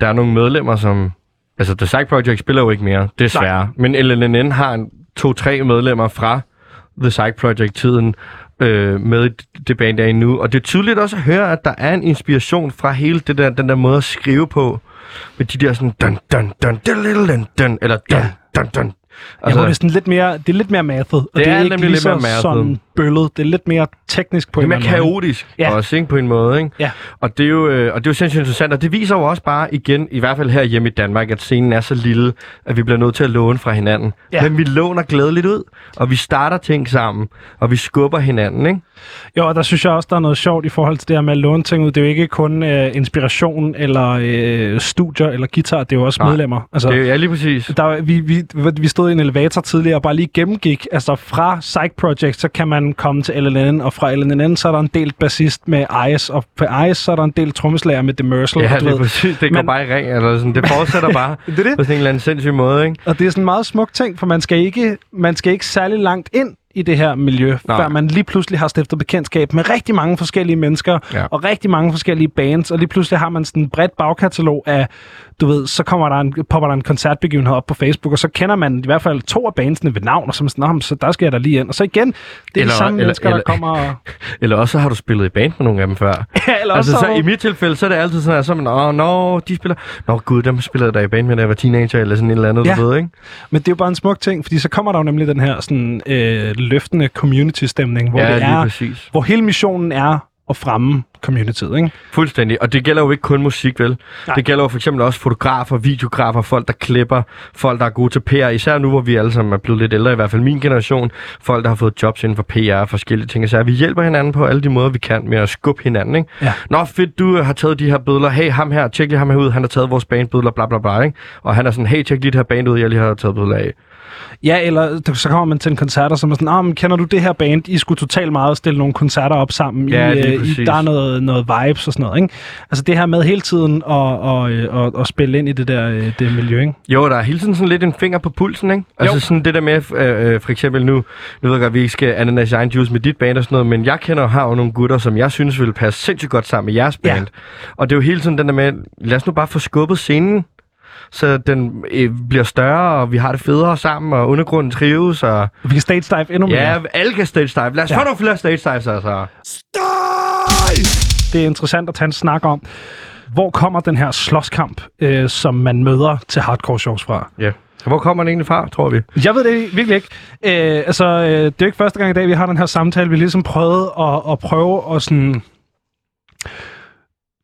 der er nogle medlemmer, som... Altså, The Psych Project spiller jo ikke mere, desværre. Men LNN har to-tre medlemmer fra The Psych Project-tiden øh, med det band, der er nu. Og det er tydeligt også at høre, at der er en inspiration fra hele det der, den der måde at skrive på. Med de der sådan... Dun, dun, dun, dun, dun, dun, dun, eller dun, Ja. dun, dun. Altså, det, er sådan lidt mere, det er lidt mere mathet, og det, Det er, er ikke nemlig lidt mere mathet. sådan bøllet. Det er lidt mere teknisk på Det er en mere eller anden måde. kaotisk Ja. også, ikke? På en måde, ikke? Ja. Og det, er jo, øh, og det er jo sindssygt interessant, og det viser jo også bare igen, i hvert fald her hjemme i Danmark, at scenen er så lille, at vi bliver nødt til at låne fra hinanden. Ja. Men vi låner glædeligt ud, og vi starter ting sammen, og vi skubber hinanden, ikke? Jo, og der synes jeg også, der er noget sjovt i forhold til det her med at låne ting ud. Det er jo ikke kun øh, inspiration eller øh, studier eller guitar, det er jo også Nej, medlemmer. Altså, Det er ja, lige præcis. der, vi, vi, vi stod i en elevator tidligere og bare lige gennemgik, altså fra Psych Project, så kan man komme til LNN, og fra LNN, så er der en del bassist med Ice, og på Ice, så er der en del trommeslager med Demersal. Ja, du det er præcis. Det går Men- bare i ring, eller sådan. Det fortsætter bare Det er det. på sådan en eller anden sindssyg måde, ikke? Og det er sådan en meget smuk ting, for man skal ikke, man skal ikke særlig langt ind i det her miljø, Nej. før man lige pludselig har stiftet bekendtskab med rigtig mange forskellige mennesker, Ja. og rigtig mange forskellige bands, og lige pludselig har man sådan en bredt bagkatalog af, du ved, så kommer der en, popper der en koncertbegivenhed op på Facebook, og så kender man i hvert fald to af bandsene ved navn, og så er man sådan, "Nå, men så der skal jeg da lige ind. Og så igen, det er Eller- de samme eller- mennesker, der eller- kommer og... Eller også så har du spillet i band med nogle af dem før. eller altså, også så i mit tilfælde, så er det altid sådan, at så man, åh, nå, de spiller... Nå, gud, dem spillede da i band med, da jeg var teenager, eller sådan et eller andet, Ja. du ved, ikke? Men det er jo bare en smuk ting, fordi så kommer der jo nemlig den her sådan, øh, løftende community-stemning, hvor ja, det er, præcis. hvor hele missionen er at fremme communityet, ikke? Fuldstændig. Og det gælder jo ikke kun musik, vel? Nej. Det gælder jo for eksempel også fotografer, videografer, folk, der klipper, folk, der er gode til PR. Især nu, hvor vi alle sammen er blevet lidt ældre, i hvert fald min generation. Folk, der har fået jobs inden for PR og forskellige ting. Så vi hjælper hinanden på alle de måder, vi kan med at skubbe hinanden, ikke? Ja. Nå, fedt, du har taget de her billeder. Hey, ham her, tjek lige ham her ud. Han har taget vores bandbilleder, bla bla bla, ikke? Og han er sådan, hey, tjek lige det her band ud, jeg lige har taget billeder af. Ja, eller så kommer man til en koncert, og så er man sådan, ah, men kender du det her band? I skulle totalt meget stille nogle koncerter op sammen. Ja, I, øh, I, der er noget, noget vibes og sådan noget, ikke? Altså det her med hele tiden at, og, og, og spille ind i det der øh, det miljø, ikke? Jo, der er hele tiden sådan lidt en finger på pulsen, ikke? Altså Jo. sådan det der med, øh, øh, for eksempel nu, nu ved jeg godt, vi ikke skal ananas egen juice med dit band og sådan noget, men jeg kender og har jo nogle gutter, som jeg synes vil passe sindssygt godt sammen med jeres Ja. band. Og det er jo hele tiden den der med, lad os nu bare få skubbet scenen. Så den øh, bliver større, og vi har det federe sammen, og undergrunden trives, og Vi kan stage dive endnu mere. ja, alle kan stage dive. Lad os Ja. få nogle flere stage dives, altså. Det er interessant at tage en snak om. Hvor kommer den her slåskamp, øh, som man møder til hardcore shows fra? Ja. Hvor kommer den egentlig fra, tror vi? Jeg ved det virkelig ikke. Øh, altså, øh, det er jo ikke første gang i dag, vi har den her samtale. Vi ligesom prøvede at, at prøve at sådan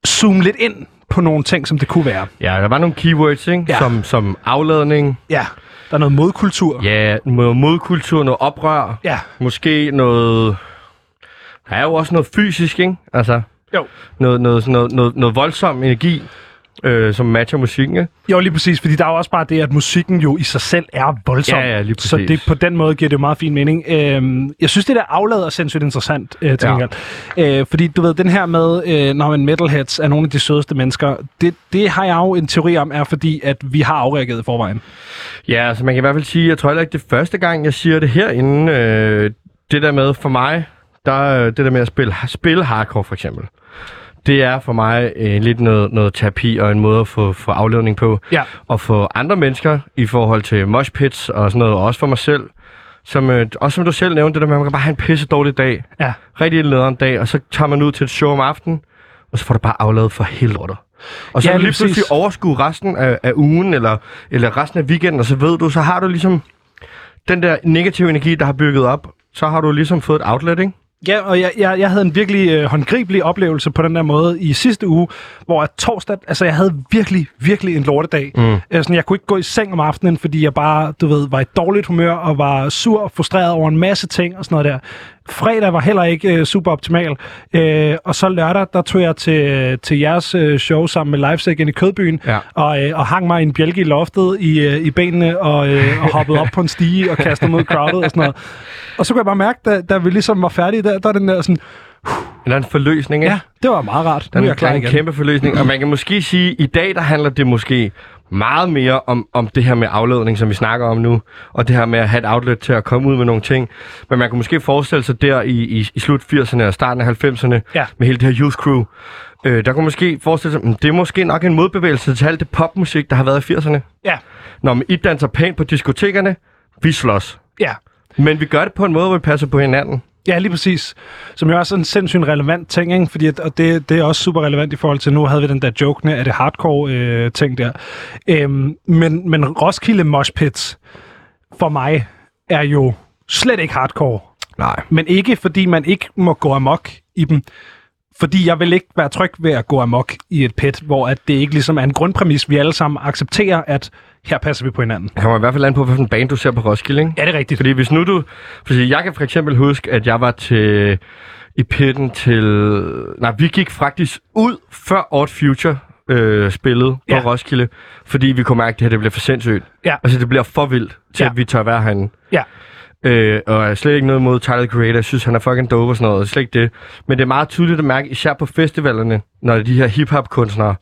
zoome lidt ind på nogle ting, som det kunne være. Ja, der var nogle keywords, ikke? Ja. Som, som afladning, Ja, der er noget modkultur. ja, noget modkultur, noget oprør, Ja, måske noget... Der er jo også noget fysisk, ikke? Altså, jo. noget, noget, noget, noget, noget voldsom energi, øh, som matcher musikken, ikke? Jo, lige præcis, fordi der er jo også bare det, at musikken jo i sig selv er voldsom. Ja, ja, lige Så præcis. det, på den måde giver det jo meget fin mening. Øhm, jeg synes, det der aflad er sindssygt interessant, øh, til Ja. Øh, fordi du ved, den her med, øh, når man metalheads er nogle af de sødeste mennesker, det, det har jeg jo en teori om, er fordi, at vi har afreageret i forvejen. Ja, altså man kan i hvert fald sige, jeg tror heller ikke, det første gang, jeg siger det herinde. Øh, det der med for mig, der, øh, det der med at spille, spille hardcore for eksempel, det er for mig øh, lidt noget, noget terapi og en måde at få, få afledning på. Ja. Og få andre mennesker i forhold til mosh pits og sådan noget, og også for mig selv. Som, øh, også som du selv nævnte, det der med, at man kan bare have en pisse dårlig dag. Ja. Rigtig nederen dag, og så tager man ud til et show om aftenen, og så får du bare afladet for hele lortet. Og så Ja, kan du lige pludselig præcis. overskue resten af, af ugen, eller, eller resten af weekenden, og så ved du, så har du ligesom den der negative energi, der har bygget op, så har du ligesom fået et outlet, ikke? Ja, og jeg, jeg, jeg havde en virkelig øh, håndgribelig oplevelse på den der måde i sidste uge, hvor at torsdag, altså jeg havde virkelig, virkelig en lortedag. Mm. Sådan, jeg kunne ikke gå i seng om aftenen, fordi jeg bare, du ved, var i dårligt humør og var sur og frustreret over en masse ting og sådan noget der. Fredag var heller ikke øh, super optimal. Øh, og så lørdag, der tog jeg til, til jeres øh, show sammen med Livesæk ind i Kødbyen, Ja. og, øh, og hang mig i en bjælke i loftet i, øh, i benene og, øh, og hoppede op på en stige og kastede mod crowdet og sådan noget. Og så kunne jeg bare mærke, da, da vi ligesom var færdige der, der er den der sådan, en forløsning, ikke? ja, det var meget rart. Den er jeg klar en igen. kæmpe forløsning. Og man kan måske sige, at i dag der handler det måske meget mere om, om det her med afledning, som vi snakker om nu, og det her med at have et outlet til at komme ud med nogle ting. Men man kan måske forestille sig der i, i, i slut 80'erne og starten af 90'erne, Ja. med hele det her youth crew, øh, der kunne måske forestille sig, at det er måske nok en modbevægelse til alt det popmusik, der har været i 80'erne. Ja, Når man I danser pænt på diskotekerne, vi slås. ja. Men vi gør det på en måde, hvor vi passer på hinanden. Ja, lige præcis. Som jo også er en sindssygt relevant ting, ikke? Fordi at, og det, det er også super relevant i forhold til, nu havde vi den der joke af det hardcore øh, ting der. Øhm, men, men Roskilde Mosh Pits, for mig, er jo slet ikke hardcore. Nej. Men ikke fordi man ikke må gå amok i dem. Fordi jeg vil ikke være tryg ved at gå amok i et pit, hvor at det ikke ligesom er en grundpræmis, vi alle sammen accepterer, at her passer vi på hinanden. Det kommer i hvert fald an på, hvilken band du ser på Roskilde, ikke? Ja, det er rigtigt. Fordi hvis nu du... Fordi jeg kan for eksempel huske, at jeg var til i pitten til... Nej, vi gik faktisk ud før Odd Future øh, spillede på Ja. Roskilde, fordi vi kunne mærke, at det her det bliver for sindssygt. Ja. Altså, det bliver for vildt til, Ja. at vi tør være herinde. Ja. Øh, og jeg er slet ikke noget mod Tyler Creator. Jeg synes, han er fucking dope og sådan noget. Slet ikke det. Men det er meget tydeligt at mærke, især på festivalerne, når de her hip-hop kunstnere,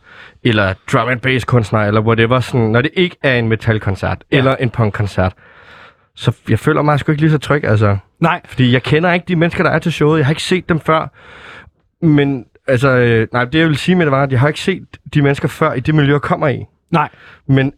eller drum and bass kunstnere, eller whatever, sådan, når det ikke er en metal-koncert, ja. eller en punk-koncert. Så jeg føler mig sgu ikke lige så tryg, altså. Nej, Fordi jeg kender ikke de mennesker, der er til showet. Jeg har ikke set dem før. Men altså, øh, nej, det jeg vil sige med det var, at jeg har ikke set de mennesker før i det miljø, jeg kommer i. nej. Men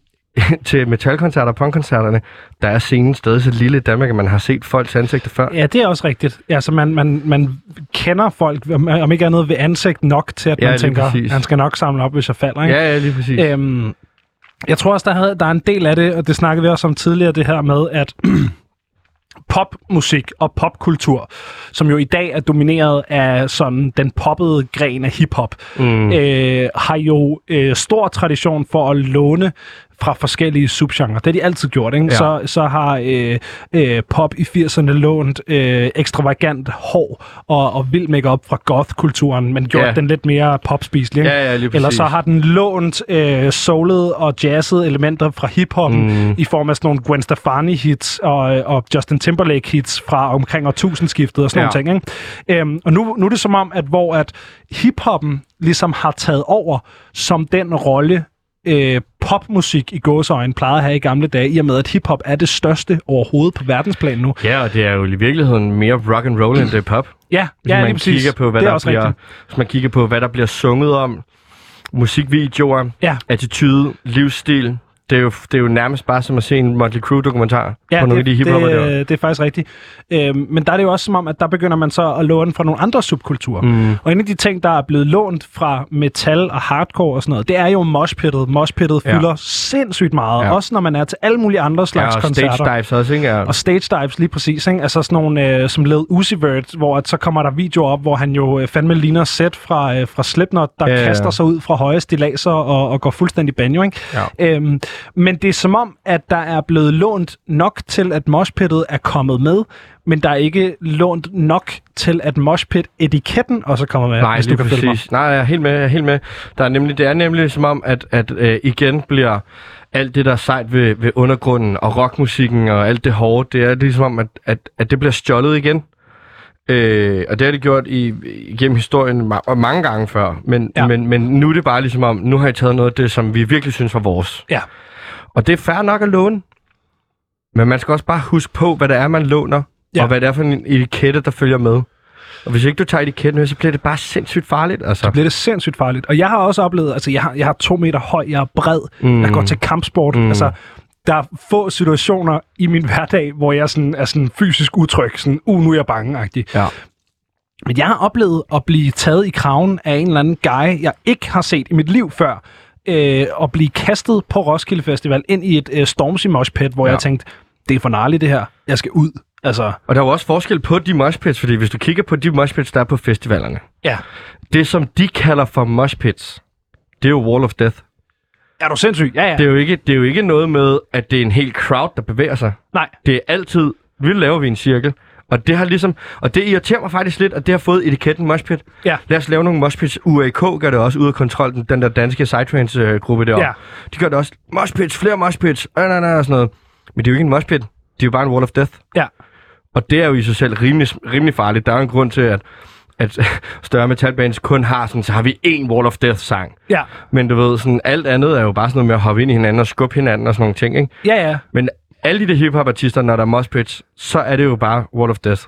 til metalkoncerter og punkkoncerterne, der er scenen stadig så lille i Danmark, at man har set folks ansigter før. Ja, det er også rigtigt. Altså, man, man, man kender folk, om, ikke andet ved ansigt nok til, at Ja, man tænker, præcis. han skal nok samle op, hvis jeg falder. Ikke? Ja, ja, lige præcis. Øhm, jeg tror også, der, havde, der er en del af det, og det snakkede vi også om tidligere, det her med, at popmusik og popkultur, som jo i dag er domineret af sådan den poppede gren af hiphop, mm. øh, har jo øh, stor tradition for at låne fra forskellige subgenre. Det har de altid gjort, ikke? Ja. Så, så har øh, øh, pop i 80'erne lånt øh, ekstravagant hår og, og vild makeup fra goth-kulturen, men gjort Ja. den lidt mere popspiselig. ikke? Ja, ja, lige Eller så har den lånt øh, soulet og jazzet elementer fra hiphoppen mm. i form af sådan nogle Gwen Stefani hits og, og Justin Timberlake hits fra omkring årtusindskiftet og sådan Ja. nogle ting. Ikke? Øhm, og nu, nu er det som om, at hvor at hiphoppen ligesom har taget over som den rolle, øh, popmusik i gåseøjne plejede at have i gamle dage, i og med at hiphop er det største overhovedet på verdensplan nu. Ja, og det er jo i virkeligheden mere rock and roll end det er pop. Ja, Hvis ja man præcis. kigger på, hvad det er der bliver, rigtigt. hvis man kigger på, hvad der bliver sunget om, musikvideoer, Ja. attitude, livsstil. Det er, jo, det er jo nærmest bare som at se en Motley Crue-dokumentar Ja, på nogle af de det, hiphopper der. det, det er faktisk rigtigt. Øhm, men der er det jo også som om, at der begynder man så at låne fra nogle andre subkulturer. Mm. Og en af de ting, der er blevet lånt fra metal og hardcore og sådan noget, det er jo moshpittet. Moshpittet Ja. fylder sindssygt meget. Ja. Også når man er til alle mulige andre Ja, slags og koncerter. stage dives også, ikke? Ja. Og stage dives lige præcis, ikke? Altså sådan nogle øh, som Led Uzi Vert, hvor at så kommer der videoer op, hvor han jo øh, fandme ligner set fra, øh, fra Slipknot, der Ja, ja, ja. kaster sig ud fra høje stilaser og, og går fuldstændig banjo, ikke? Ja. Øhm, men det er som om, at der er blevet lånt nok til, at moshpittet er kommet med, men der er ikke lånt nok til, at moshpit-etiketten også kommer med, Nej, hvis du kan følge mig. Nej, jeg er helt med, jeg er helt med. Der er nemlig, det er nemlig som om, at, at øh, igen bliver alt det, der er sejt ved, ved undergrunden og rockmusikken og alt det hårde, det er ligesom om, at, at, at det bliver stjålet igen. Øh, og det har det gjort i, igennem historien ma- og mange gange før. Men, Ja. men, men nu er det bare ligesom om, nu har I taget noget af det, som vi virkelig synes var vores. Ja. Og det er fair nok at låne. Men man skal også bare huske på, hvad det er, man låner. Ja. Og hvad det er for en etikette, der følger med. Og hvis ikke du tager etiketten med, så bliver det bare sindssygt farligt. Altså. bliver det sindssygt farligt. Og jeg har også oplevet, altså jeg har, jeg har to meter høj, jeg er bred, mm. jeg går til kampsport. Mm. Altså, der er få situationer i min hverdag, hvor jeg sådan, er sådan fysisk utryg, sådan, uh, nu er jeg bange-agtig. Ja. Men jeg har oplevet at blive taget i kraven af en eller anden guy, jeg ikke har set i mit liv før, øh, og blive kastet på Roskilde Festival ind i et øh, Stormzy mosh pit, hvor. Ja. jeg tænkte, det er for narligt det her, jeg skal ud. Altså, Og der er jo også forskel på de moshpits, fordi hvis du kigger på de moshpits, der er på festivalerne, ja. det som de kalder for moshpits, det er jo Wall of Death. Er du sindssyg? Ja, ja. Det er, jo ikke, det er jo ikke noget med, at det er en hel crowd, der bevæger sig. Nej. Det er altid, vi laver vi en cirkel. Og det har ligesom, og det irriterer mig faktisk lidt, at det har fået etiketten moshpit. Ja. Lad os lave nogle moshpits. UAK gør det også ud af kontrol, den, den der danske Psytrance-gruppe deroppe. Ja. De gør det også. Moshpits, flere moshpits, øh, nej, nej, og sådan noget. Men det er jo ikke en moshpit. Det er jo bare en wall of death. Ja. Og det er jo i sig selv rimelig, rimelig farligt. Der er en grund til, at, at større metalbands kun har sådan, så har vi én Wall of Death-sang. Ja, Men du ved, sådan, alt andet er jo bare sådan noget med at hoppe ind i hinanden og skubbe hinanden og sådan nogle ting, ikke? ja, ja. Men alle de der hip-hop-artister, når der er moshpits, så er det jo bare Wall of Death.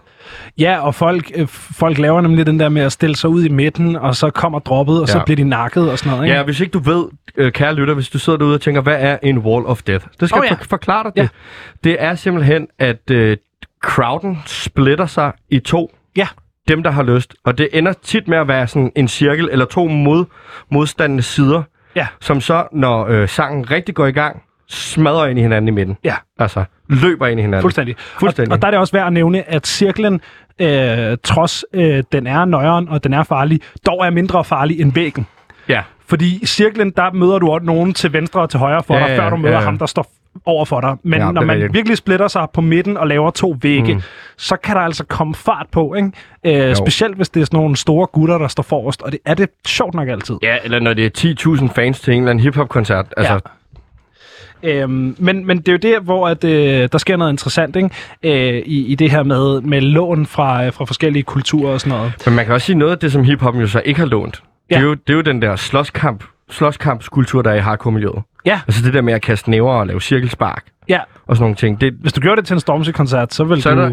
Ja, og folk, øh, folk laver nemlig den der med at stille sig ud i midten, og så kommer droppet, og så Ja. bliver de nakket og sådan noget. Ikke? Ja, hvis ikke du ved, øh, kære lytter, hvis du sidder derude og tænker, hvad er en Wall of Death? Det skal Oh, ja. ja. for- forklare dig det. Ja. Det er simpelthen, at øh, crowden splitter sig i to. Ja. Dem, der har lyst. Og det ender tit med at være sådan en cirkel eller to mod, modstandende sider, Ja. som så, når øh, sangen rigtig går i gang, smadrer ind i hinanden i midten. Ja. Altså, løber ind i hinanden. Fuldstændig. Fuldstændig. Og, og der er det også værd at nævne, at cirklen, øh, trods øh, den er nøjeren og den er farlig, dog er mindre farlig end væggen. Ja. Fordi i cirklen, der møder du også nogen til venstre og til højre for Ja, dig, før du møder ja, ja. ham, der står over for dig. Men Ja, når man rigtigt. virkelig splitter sig på midten og laver to vægge, mm. så kan der altså komme fart på. Ikke? Øh, specielt hvis det er sådan nogle store gutter, der står forrest. Og det er det sjovt nok altid. Ja, eller når det er 10.000 fans til en eller anden hip-hop-koncert. Altså, Ja. Øhm, men, men det er jo der, hvor at, øh, der sker noget interessant ikke? Øh, i, i det her med, med lån fra, øh, fra forskellige kulturer og sådan noget. Men man kan også sige noget af det, som hiphoppen jo så ikke har lånt. Ja. Det, er jo, det er jo den der slåskamp, slåskampskultur, der er i hardcore-miljøet. Ja, Altså det der med at kaste næver og lave cirkelspark ja. og sådan nogle ting. Det, Hvis du gjorde det til en Stormzy-koncert, så vil så er du... der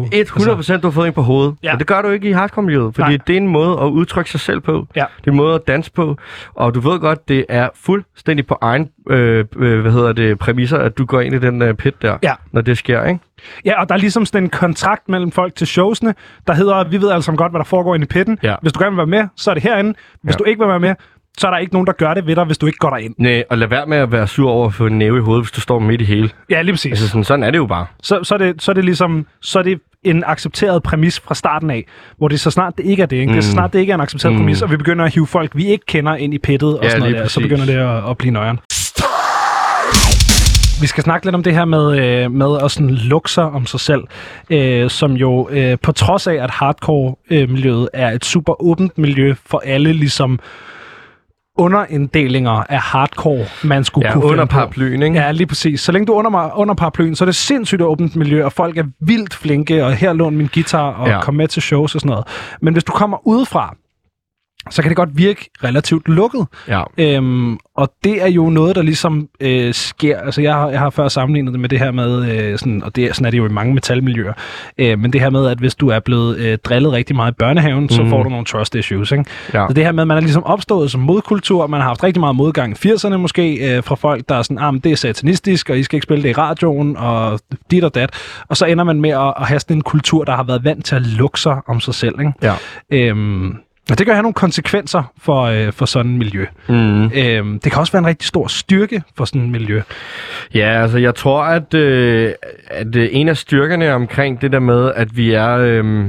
100% du har fået en på hovedet. Ja. Og det gør du ikke i hardcore-miljøet, fordi Nej. det er en måde at udtrykke sig selv på. Ja. Det er en måde at danse på. Og du ved godt, det er fuldstændig på egen øh, øh, hvad hedder det, præmisser, at du går ind i den øh, pit der, Ja. når det sker, ikke? Ja, og der er ligesom sådan en kontrakt mellem folk til showsene, der hedder, vi ved sammen godt, hvad der foregår inde i pitten. Ja. Hvis du gerne vil være med, så er det herinde. Hvis Ja. du ikke vil være med, så er der ikke nogen, der gør det ved dig, hvis du ikke går derind. Nej, og lad være med at være sur over at få en næve i hovedet, hvis du står midt i hele. Ja, lige præcis. Altså sådan, sådan er det jo bare. så, så, er det, så er det ligesom så er det en accepteret præmis fra starten af, hvor det så snart det ikke er det, ikke? Mm. det er så snart det ikke er en accepteret mm. præmis, og vi begynder at hive folk, vi ikke kender ind i pittet og Ja, sådan noget der, så begynder det at, at blive nøjeren. Vi skal snakke lidt om det her med, øh, med at sådan lukke sig om sig selv, øh, som jo øh, på trods af, at hardcore-miljøet er et super åbent miljø for alle ligesom underinddelinger af hardcore, man skulle Ja, kunne under paraplyen, ikke? Ja, lige præcis. Så længe du er under, under paraplyen, så er det sindssygt åbent miljø, og folk er vildt flinke, og her lån min guitar, og. Ja. kom med til shows og sådan noget. Men hvis du kommer udefra, så kan det godt virke relativt lukket. Ja. Øhm, og det er jo noget, der ligesom øh, sker. Altså, jeg har, jeg har før sammenlignet det med det her med, øh, sådan, og det, er- sådan er det jo i mange metalmiljøer, øh, men det her med, at hvis du er blevet øh, drillet rigtig meget i børnehaven, mm. så Mhm. får du nogle trust issues. Ikke? Ja. Så det her med, at man er ligesom opstået som modkultur, man har haft rigtig meget modgang i 80'erne måske, øh, fra folk, der er sådan, ah, men det er satanistisk, og I skal ikke spille det i radioen, og dit og dat. Og så ender man med at, at have sådan en kultur, der har været vant til at lukke sig om sig selv. Ikke? Ja. Øhm, og det kan have nogle konsekvenser for, øh, for sådan et miljø. Mm. Øhm, det kan også være en rigtig stor styrke for sådan et miljø. Ja, altså jeg tror, at, øh, at øh, en af styrkerne omkring det der med, at vi er... Øh,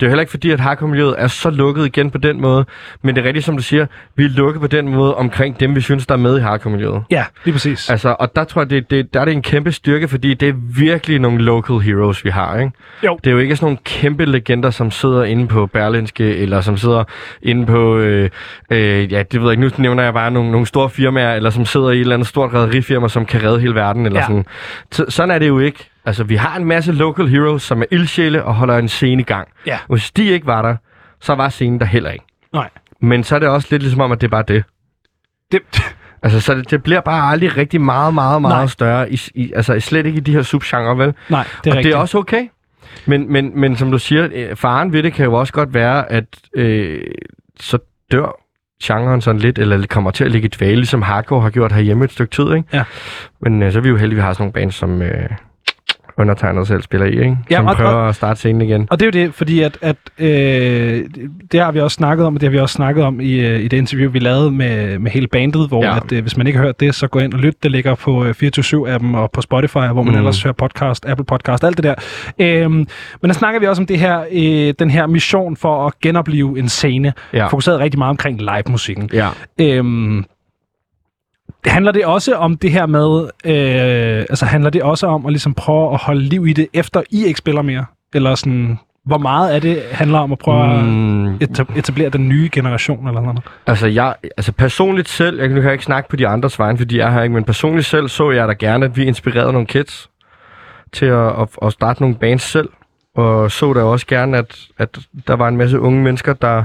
det er jo heller ikke fordi, at hardcore-miljøet er så lukket igen på den måde, men det er rigtigt, som du siger, vi er lukket på den måde omkring dem, vi synes, der er med i hardcore-miljøet. Ja, lige præcis. Altså, og der tror jeg, det, det, der er det en kæmpe styrke, fordi det er virkelig nogle local heroes, vi har, ikke? Jo. Det er jo ikke sådan nogle kæmpe legender, som sidder inde på Berlinske, eller som sidder inde på, øh, øh, ja, det ved jeg ikke, nu nævner jeg bare nogle, nogle store firmaer, eller som sidder i et eller andet stort redderifirma, som kan redde hele verden, eller Ja. sådan. Så, sådan er det jo ikke. Altså, vi har en masse local heroes, som er ildsjæle og holder en scene i gang. Ja. Hvis de ikke var der, så var scenen der heller ikke. Nej. Men så er det også lidt ligesom om, at det er bare det. Det, Altså, så det, det bliver bare aldrig rigtig meget, meget, meget Nej. Større. I, i, altså, slet ikke i de her subgenre, vel? nej, det er og rigtigt. det er også okay. Men, men, men som du siger, øh, faren ved det kan jo også godt være, at øh, så dør genren sådan lidt, eller det kommer til at ligge i dvale, ligesom hardcore har gjort herhjemme et stykke tid, ikke? Ja. Men øh, så er vi jo heldige, at vi har sådan nogle bands, som øh, undertegnet selv spiller i, ikke? Ja, som og- prøver at starte scenen igen. Og det er jo det, fordi at, at øh, det har vi også snakket om, og det har vi også snakket om i, øh, i det interview, vi lavede med, med hele bandet, hvor ja. At, øh, hvis man ikke har hørt det, så gå ind og lyt. Det ligger på øh, 24-7-appen og på Spotify, hvor man mm. Ellers hører podcast, Apple Podcast, alt det der. Øhm, men der snakker vi også om det her, øh, den her mission for at genopleve en scene, Ja. fokuseret rigtig meget omkring live-musikken. Ja. Øhm, handler det også om det her med, øh, altså handler det også om at ligesom prøve at holde liv i det, efter I ikke spiller mere? Eller sådan, hvor meget af det handler om at prøve at Mm, eta- etablere den nye generation eller noget? Altså, jeg, altså personligt selv, jeg, kan jeg ikke snakke på de andres vegne, fordi jeg har ikke, men personligt selv så jeg da gerne, at vi inspirerede nogle kids til at, at, at starte nogle bands selv. Og så da også gerne, at, at der var en masse unge mennesker, der,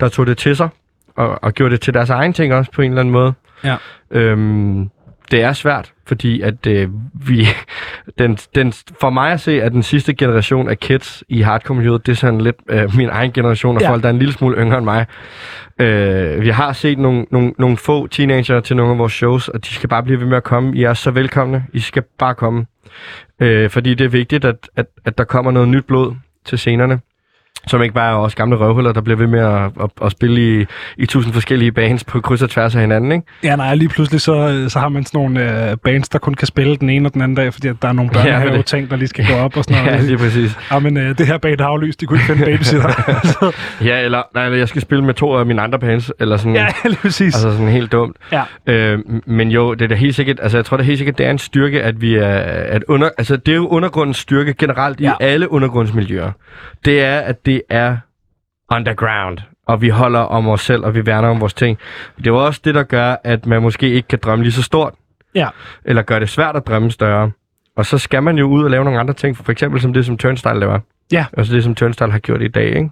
der tog det til sig, og, og gjorde det til deres egen ting også på en eller anden måde. Ja. Øhm, det er svært, fordi at øh, vi, den, den, for mig at se, at den sidste generation af kids i hardcore-miljøet, det er sådan lidt øh, min egen generation af ja. folk, der er en lille smule yngre end mig. Øh, vi har set nogle, nogle, nogle få teenager til nogle af vores shows, og de skal bare blive ved med at komme. I er så velkomne. I skal bare komme. Øh, fordi det er vigtigt, at, at, at der kommer noget nyt blod til scenerne. Som ikke bare er os gamle røvhuller, der bliver ved med at, at, at spille i, i tusind forskellige bands på kryds og tværs af hinanden, ikke? Ja, nej, lige pludselig så, så har man sådan nogle øh, bands, der kun kan spille den ene og den anden dag, fordi at der er nogle Ja, børnehave det- ting, der lige skal gå op og sådan Ja, noget. lige præcis. Ja, men øh, det her band er aflyst, de kunne ikke finde babysitter. Så, Ja, eller, nej, eller jeg skal spille med to af mine andre bands, eller sådan, ja, lige præcis. altså sådan helt dumt. Ja. Øh, men jo, det er da helt sikkert, altså jeg tror da helt sikkert, det er en styrke, at vi er, at under, altså det er jo undergrundens styrke generelt Ja. i alle undergrundsmiljøer. Det er, at det er underground, og vi holder om os selv, og vi værner om vores ting. Det er jo også det, der gør, at man måske ikke kan drømme lige så stort, Ja. eller gør det svært at drømme større. Og så skal man jo ud og lave nogle andre ting, for eksempel som det, som Turnstile laver. Ja. Altså det, som Turnstile har gjort i dag, ikke?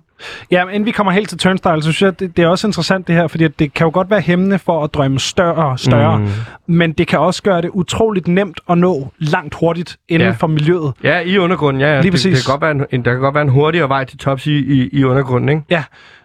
Ja, men inden vi kommer helt til Turnstile, så synes jeg, det, det er også interessant det her, fordi det kan jo godt være hæmmende for at drømme større og større, mm. men det kan også gøre det utroligt nemt at nå langt hurtigt inden Ja. for miljøet. Ja, i undergrunden, ja. ja. Lige det, præcis. det kan godt være en, en, der kan godt være en hurtigere vej til tops i, i, i undergrunden, ikke? Ja,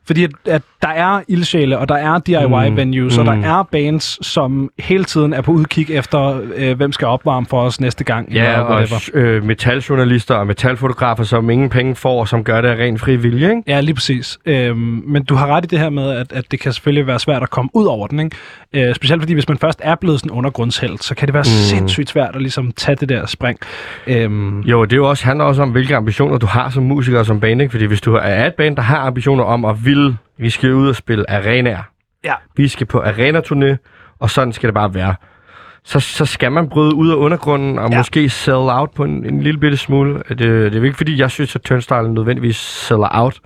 fordi at, at der er ildsjæle, og der er DIY-venues, mm. og Mm. der er bands, som hele tiden er på udkig efter, øh, hvem skal opvarme for os næste gang. Ja, eller og øh, metaljournalister og metalfotografer, som ingen penge får, og som gør det af ren fri vilje, ikke? Ja, lige præcis. Øhm, men du har ret i det her med, at, at det kan selvfølgelig være svært at komme ud over den. Ikke? Øh, specielt fordi, hvis man først er blevet sådan undergrundshelt, så kan det være mm. sindssygt svært at ligesom tage det der spring. Øhm, Jo, det er jo også, handler også om, hvilke ambitioner du har som musiker og som band, ikke? Fordi hvis du er et band, der har ambitioner om at ville, vi skal ud og spille arenaer. Ja. Vi skal på arenaturné, og sådan skal det bare være. Så, så skal man bryde ud af undergrunden og Ja. måske sell out på en, en lille bitte smule. Det, det er ikke fordi, jeg synes, at Turnstile nødvendigvis seller out.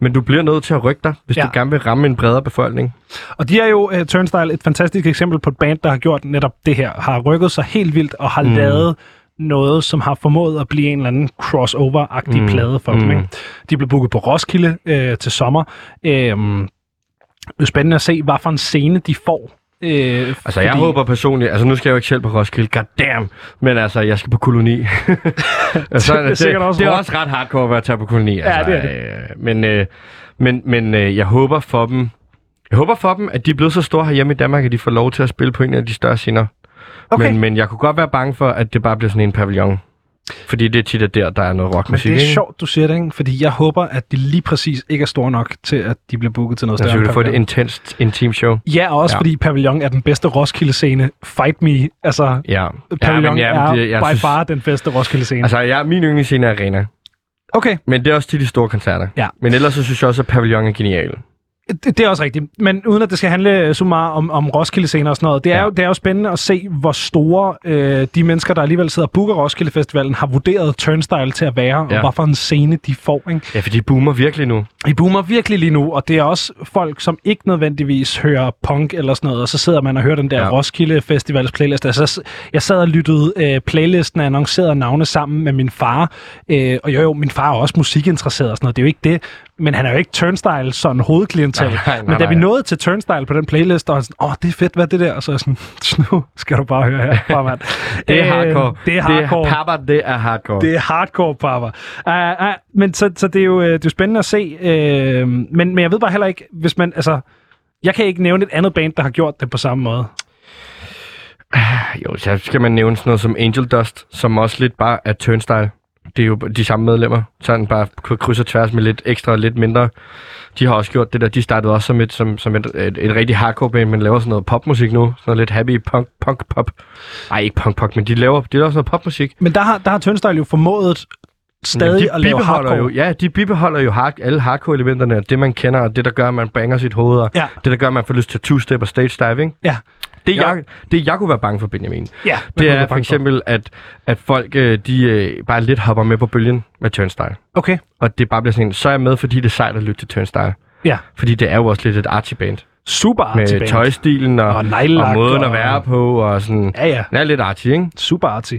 Men du bliver nødt til at rykke dig, hvis Ja. du gerne vil ramme en bredere befolkning. Og de er jo, uh, Turnstile, et fantastisk eksempel på et band, der har gjort netop det her. Har rykket sig helt vildt og har mm. lavet noget, som har formået at blive en eller anden crossover-agtig mm. Plade for dem. Mm. Ikke? De blev booket på Roskilde øh, til sommer. Øhm, Det er spændende at se, hvad for en scene de får. Øh, Altså, jeg håber personligt... Altså, nu skal jeg jo ikke selv på Roskilde, goddamn. Men altså, jeg skal på koloni. altså, Det er sikkert også det er også ret hardcore at være tage på koloni. Altså, det er det. Øh, men øh, men, men øh, jeg håber for dem... Jeg håber for dem, at de er blevet så store herhjemme i Danmark, at de får lov til at spille på en af de større scener. Okay. Men, men jeg kunne godt være bange for, at det bare bliver sådan en pavillon. Fordi det er tit at der, der er noget Men rockmusik. det er ikke? sjovt, du siger det, ikke? Fordi jeg håber, at de lige præcis ikke er store nok til, at de bliver booket til noget Så større. vi end kan få et intenst intim show. Ja, og også Ja. ja. fordi Pavillon er den bedste Roskilde-scene. Fight me. Altså, Ja. Pavillon ja, ja, er det- jeg by synes- far den bedste Roskilde-scene. Altså, Altså, jeg, min yndlingsscene er arena. okay, Men det er også til de store koncerter. Ja. Men ellers så synes jeg også, at pavillon er genial. Det, det er også rigtigt. Men uden at det skal handle øh, så meget om, om Roskilde-scener og sådan noget, det er, Ja. jo, det er jo spændende at se, hvor store øh, de mennesker, der alligevel sidder og booker Roskilde Festivalen, har vurderet Turnstile til at være, ja. Og hvad for en scene de får. Ikke? Ja, for de boomer virkelig nu. I boomer virkelig lige nu, og det er også folk, som ikke nødvendigvis hører punk eller sådan noget, og så sidder man og hører den der ja. Roskilde Festivals playlist. Altså, jeg sad og lyttede øh, playlisten af annoncerede navne sammen med min far, øh, og jo, jo, min far er også musikinteresseret og sådan noget, det er jo ikke det, men han er jo ikke Turnstile sådan hovedklientel. Nej, nej, men da vi nej. nåede til Turnstile på den playlist, og sådan, åh, det er fedt, hvad det der? Og så sådan, nu skal du bare høre her, far, mand. Det er Øh, hardcore. Det er hardcore. Det er, Papa, det er hardcore. Det er hardcore, papa. Uh, uh, men så, så det, er jo, øh, det er jo spændende at se. Uh, men, men jeg ved bare heller ikke, hvis man... Altså, jeg kan ikke nævne et andet band, der har gjort det på samme måde. Jo, så skal man nævne sådan noget som Angel Dust, som også lidt bare er Turnstile. Det er jo de samme medlemmer. Sådan bare k- kryds og tværs med lidt ekstra og lidt mindre. De har også gjort det der. De startede også som et, som, som et, et, et rigtig hardcore band, men laver sådan noget popmusik nu. Sådan noget lidt happy punk, punk pop. Ej, ikke punk punk, men de laver, de laver sådan noget popmusik. Men der har, der har Turnstile jo formået stadig de at lave hardcore. jo, ja, de bibeholder jo hard, alle hardcore-elementerne, det man kender, og det, der gør, at man banger sit hoved, og Ja. det, der gør, at man får lyst til two-step og stage dive, ikke? Ja. Det, Ja. jeg, det, jeg kunne være bange for, Benjamin, Ja, det er for eksempel, at, at folk øh, de, øh, bare lidt hopper med på bølgen med Turnstile. Okay, Og det bare bliver sådan en, så er jeg med, fordi det er sejt at lytte til Turnstile. ja. Fordi det er jo også lidt et arty-band. Super arty Med band. tøjstilen og, Og og, måden og- at være på, og sådan... Ja, ja. Det er lidt arty, ikke? Super arty.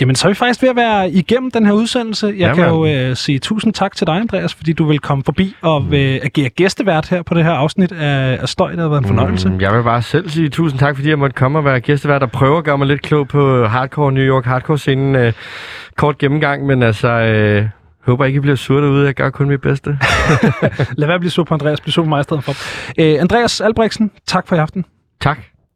Jamen, så er vi faktisk ved at være igennem den her udsendelse. Jeg Jamen. kan jo øh, sige tusind tak til dig, Andreas, fordi du vil komme forbi og øh, agere gæstevært her på det her afsnit af, af Støj. Det har været en fornøjelse. Mm, jeg vil bare selv sige tusind tak, fordi jeg måtte komme og være gæstevært og prøve at gøre mig lidt klog på hardcore New York, hardcore-scenen. Øh, kort gennemgang, men altså... Øh, håber ikke, I bliver sure derude. Jeg gør kun mit bedste. Lad være at blive sur på Andreas. Bliv sur på mig i stedet for. Øh, Andreas Albrechtsen, tak for i aften. tak.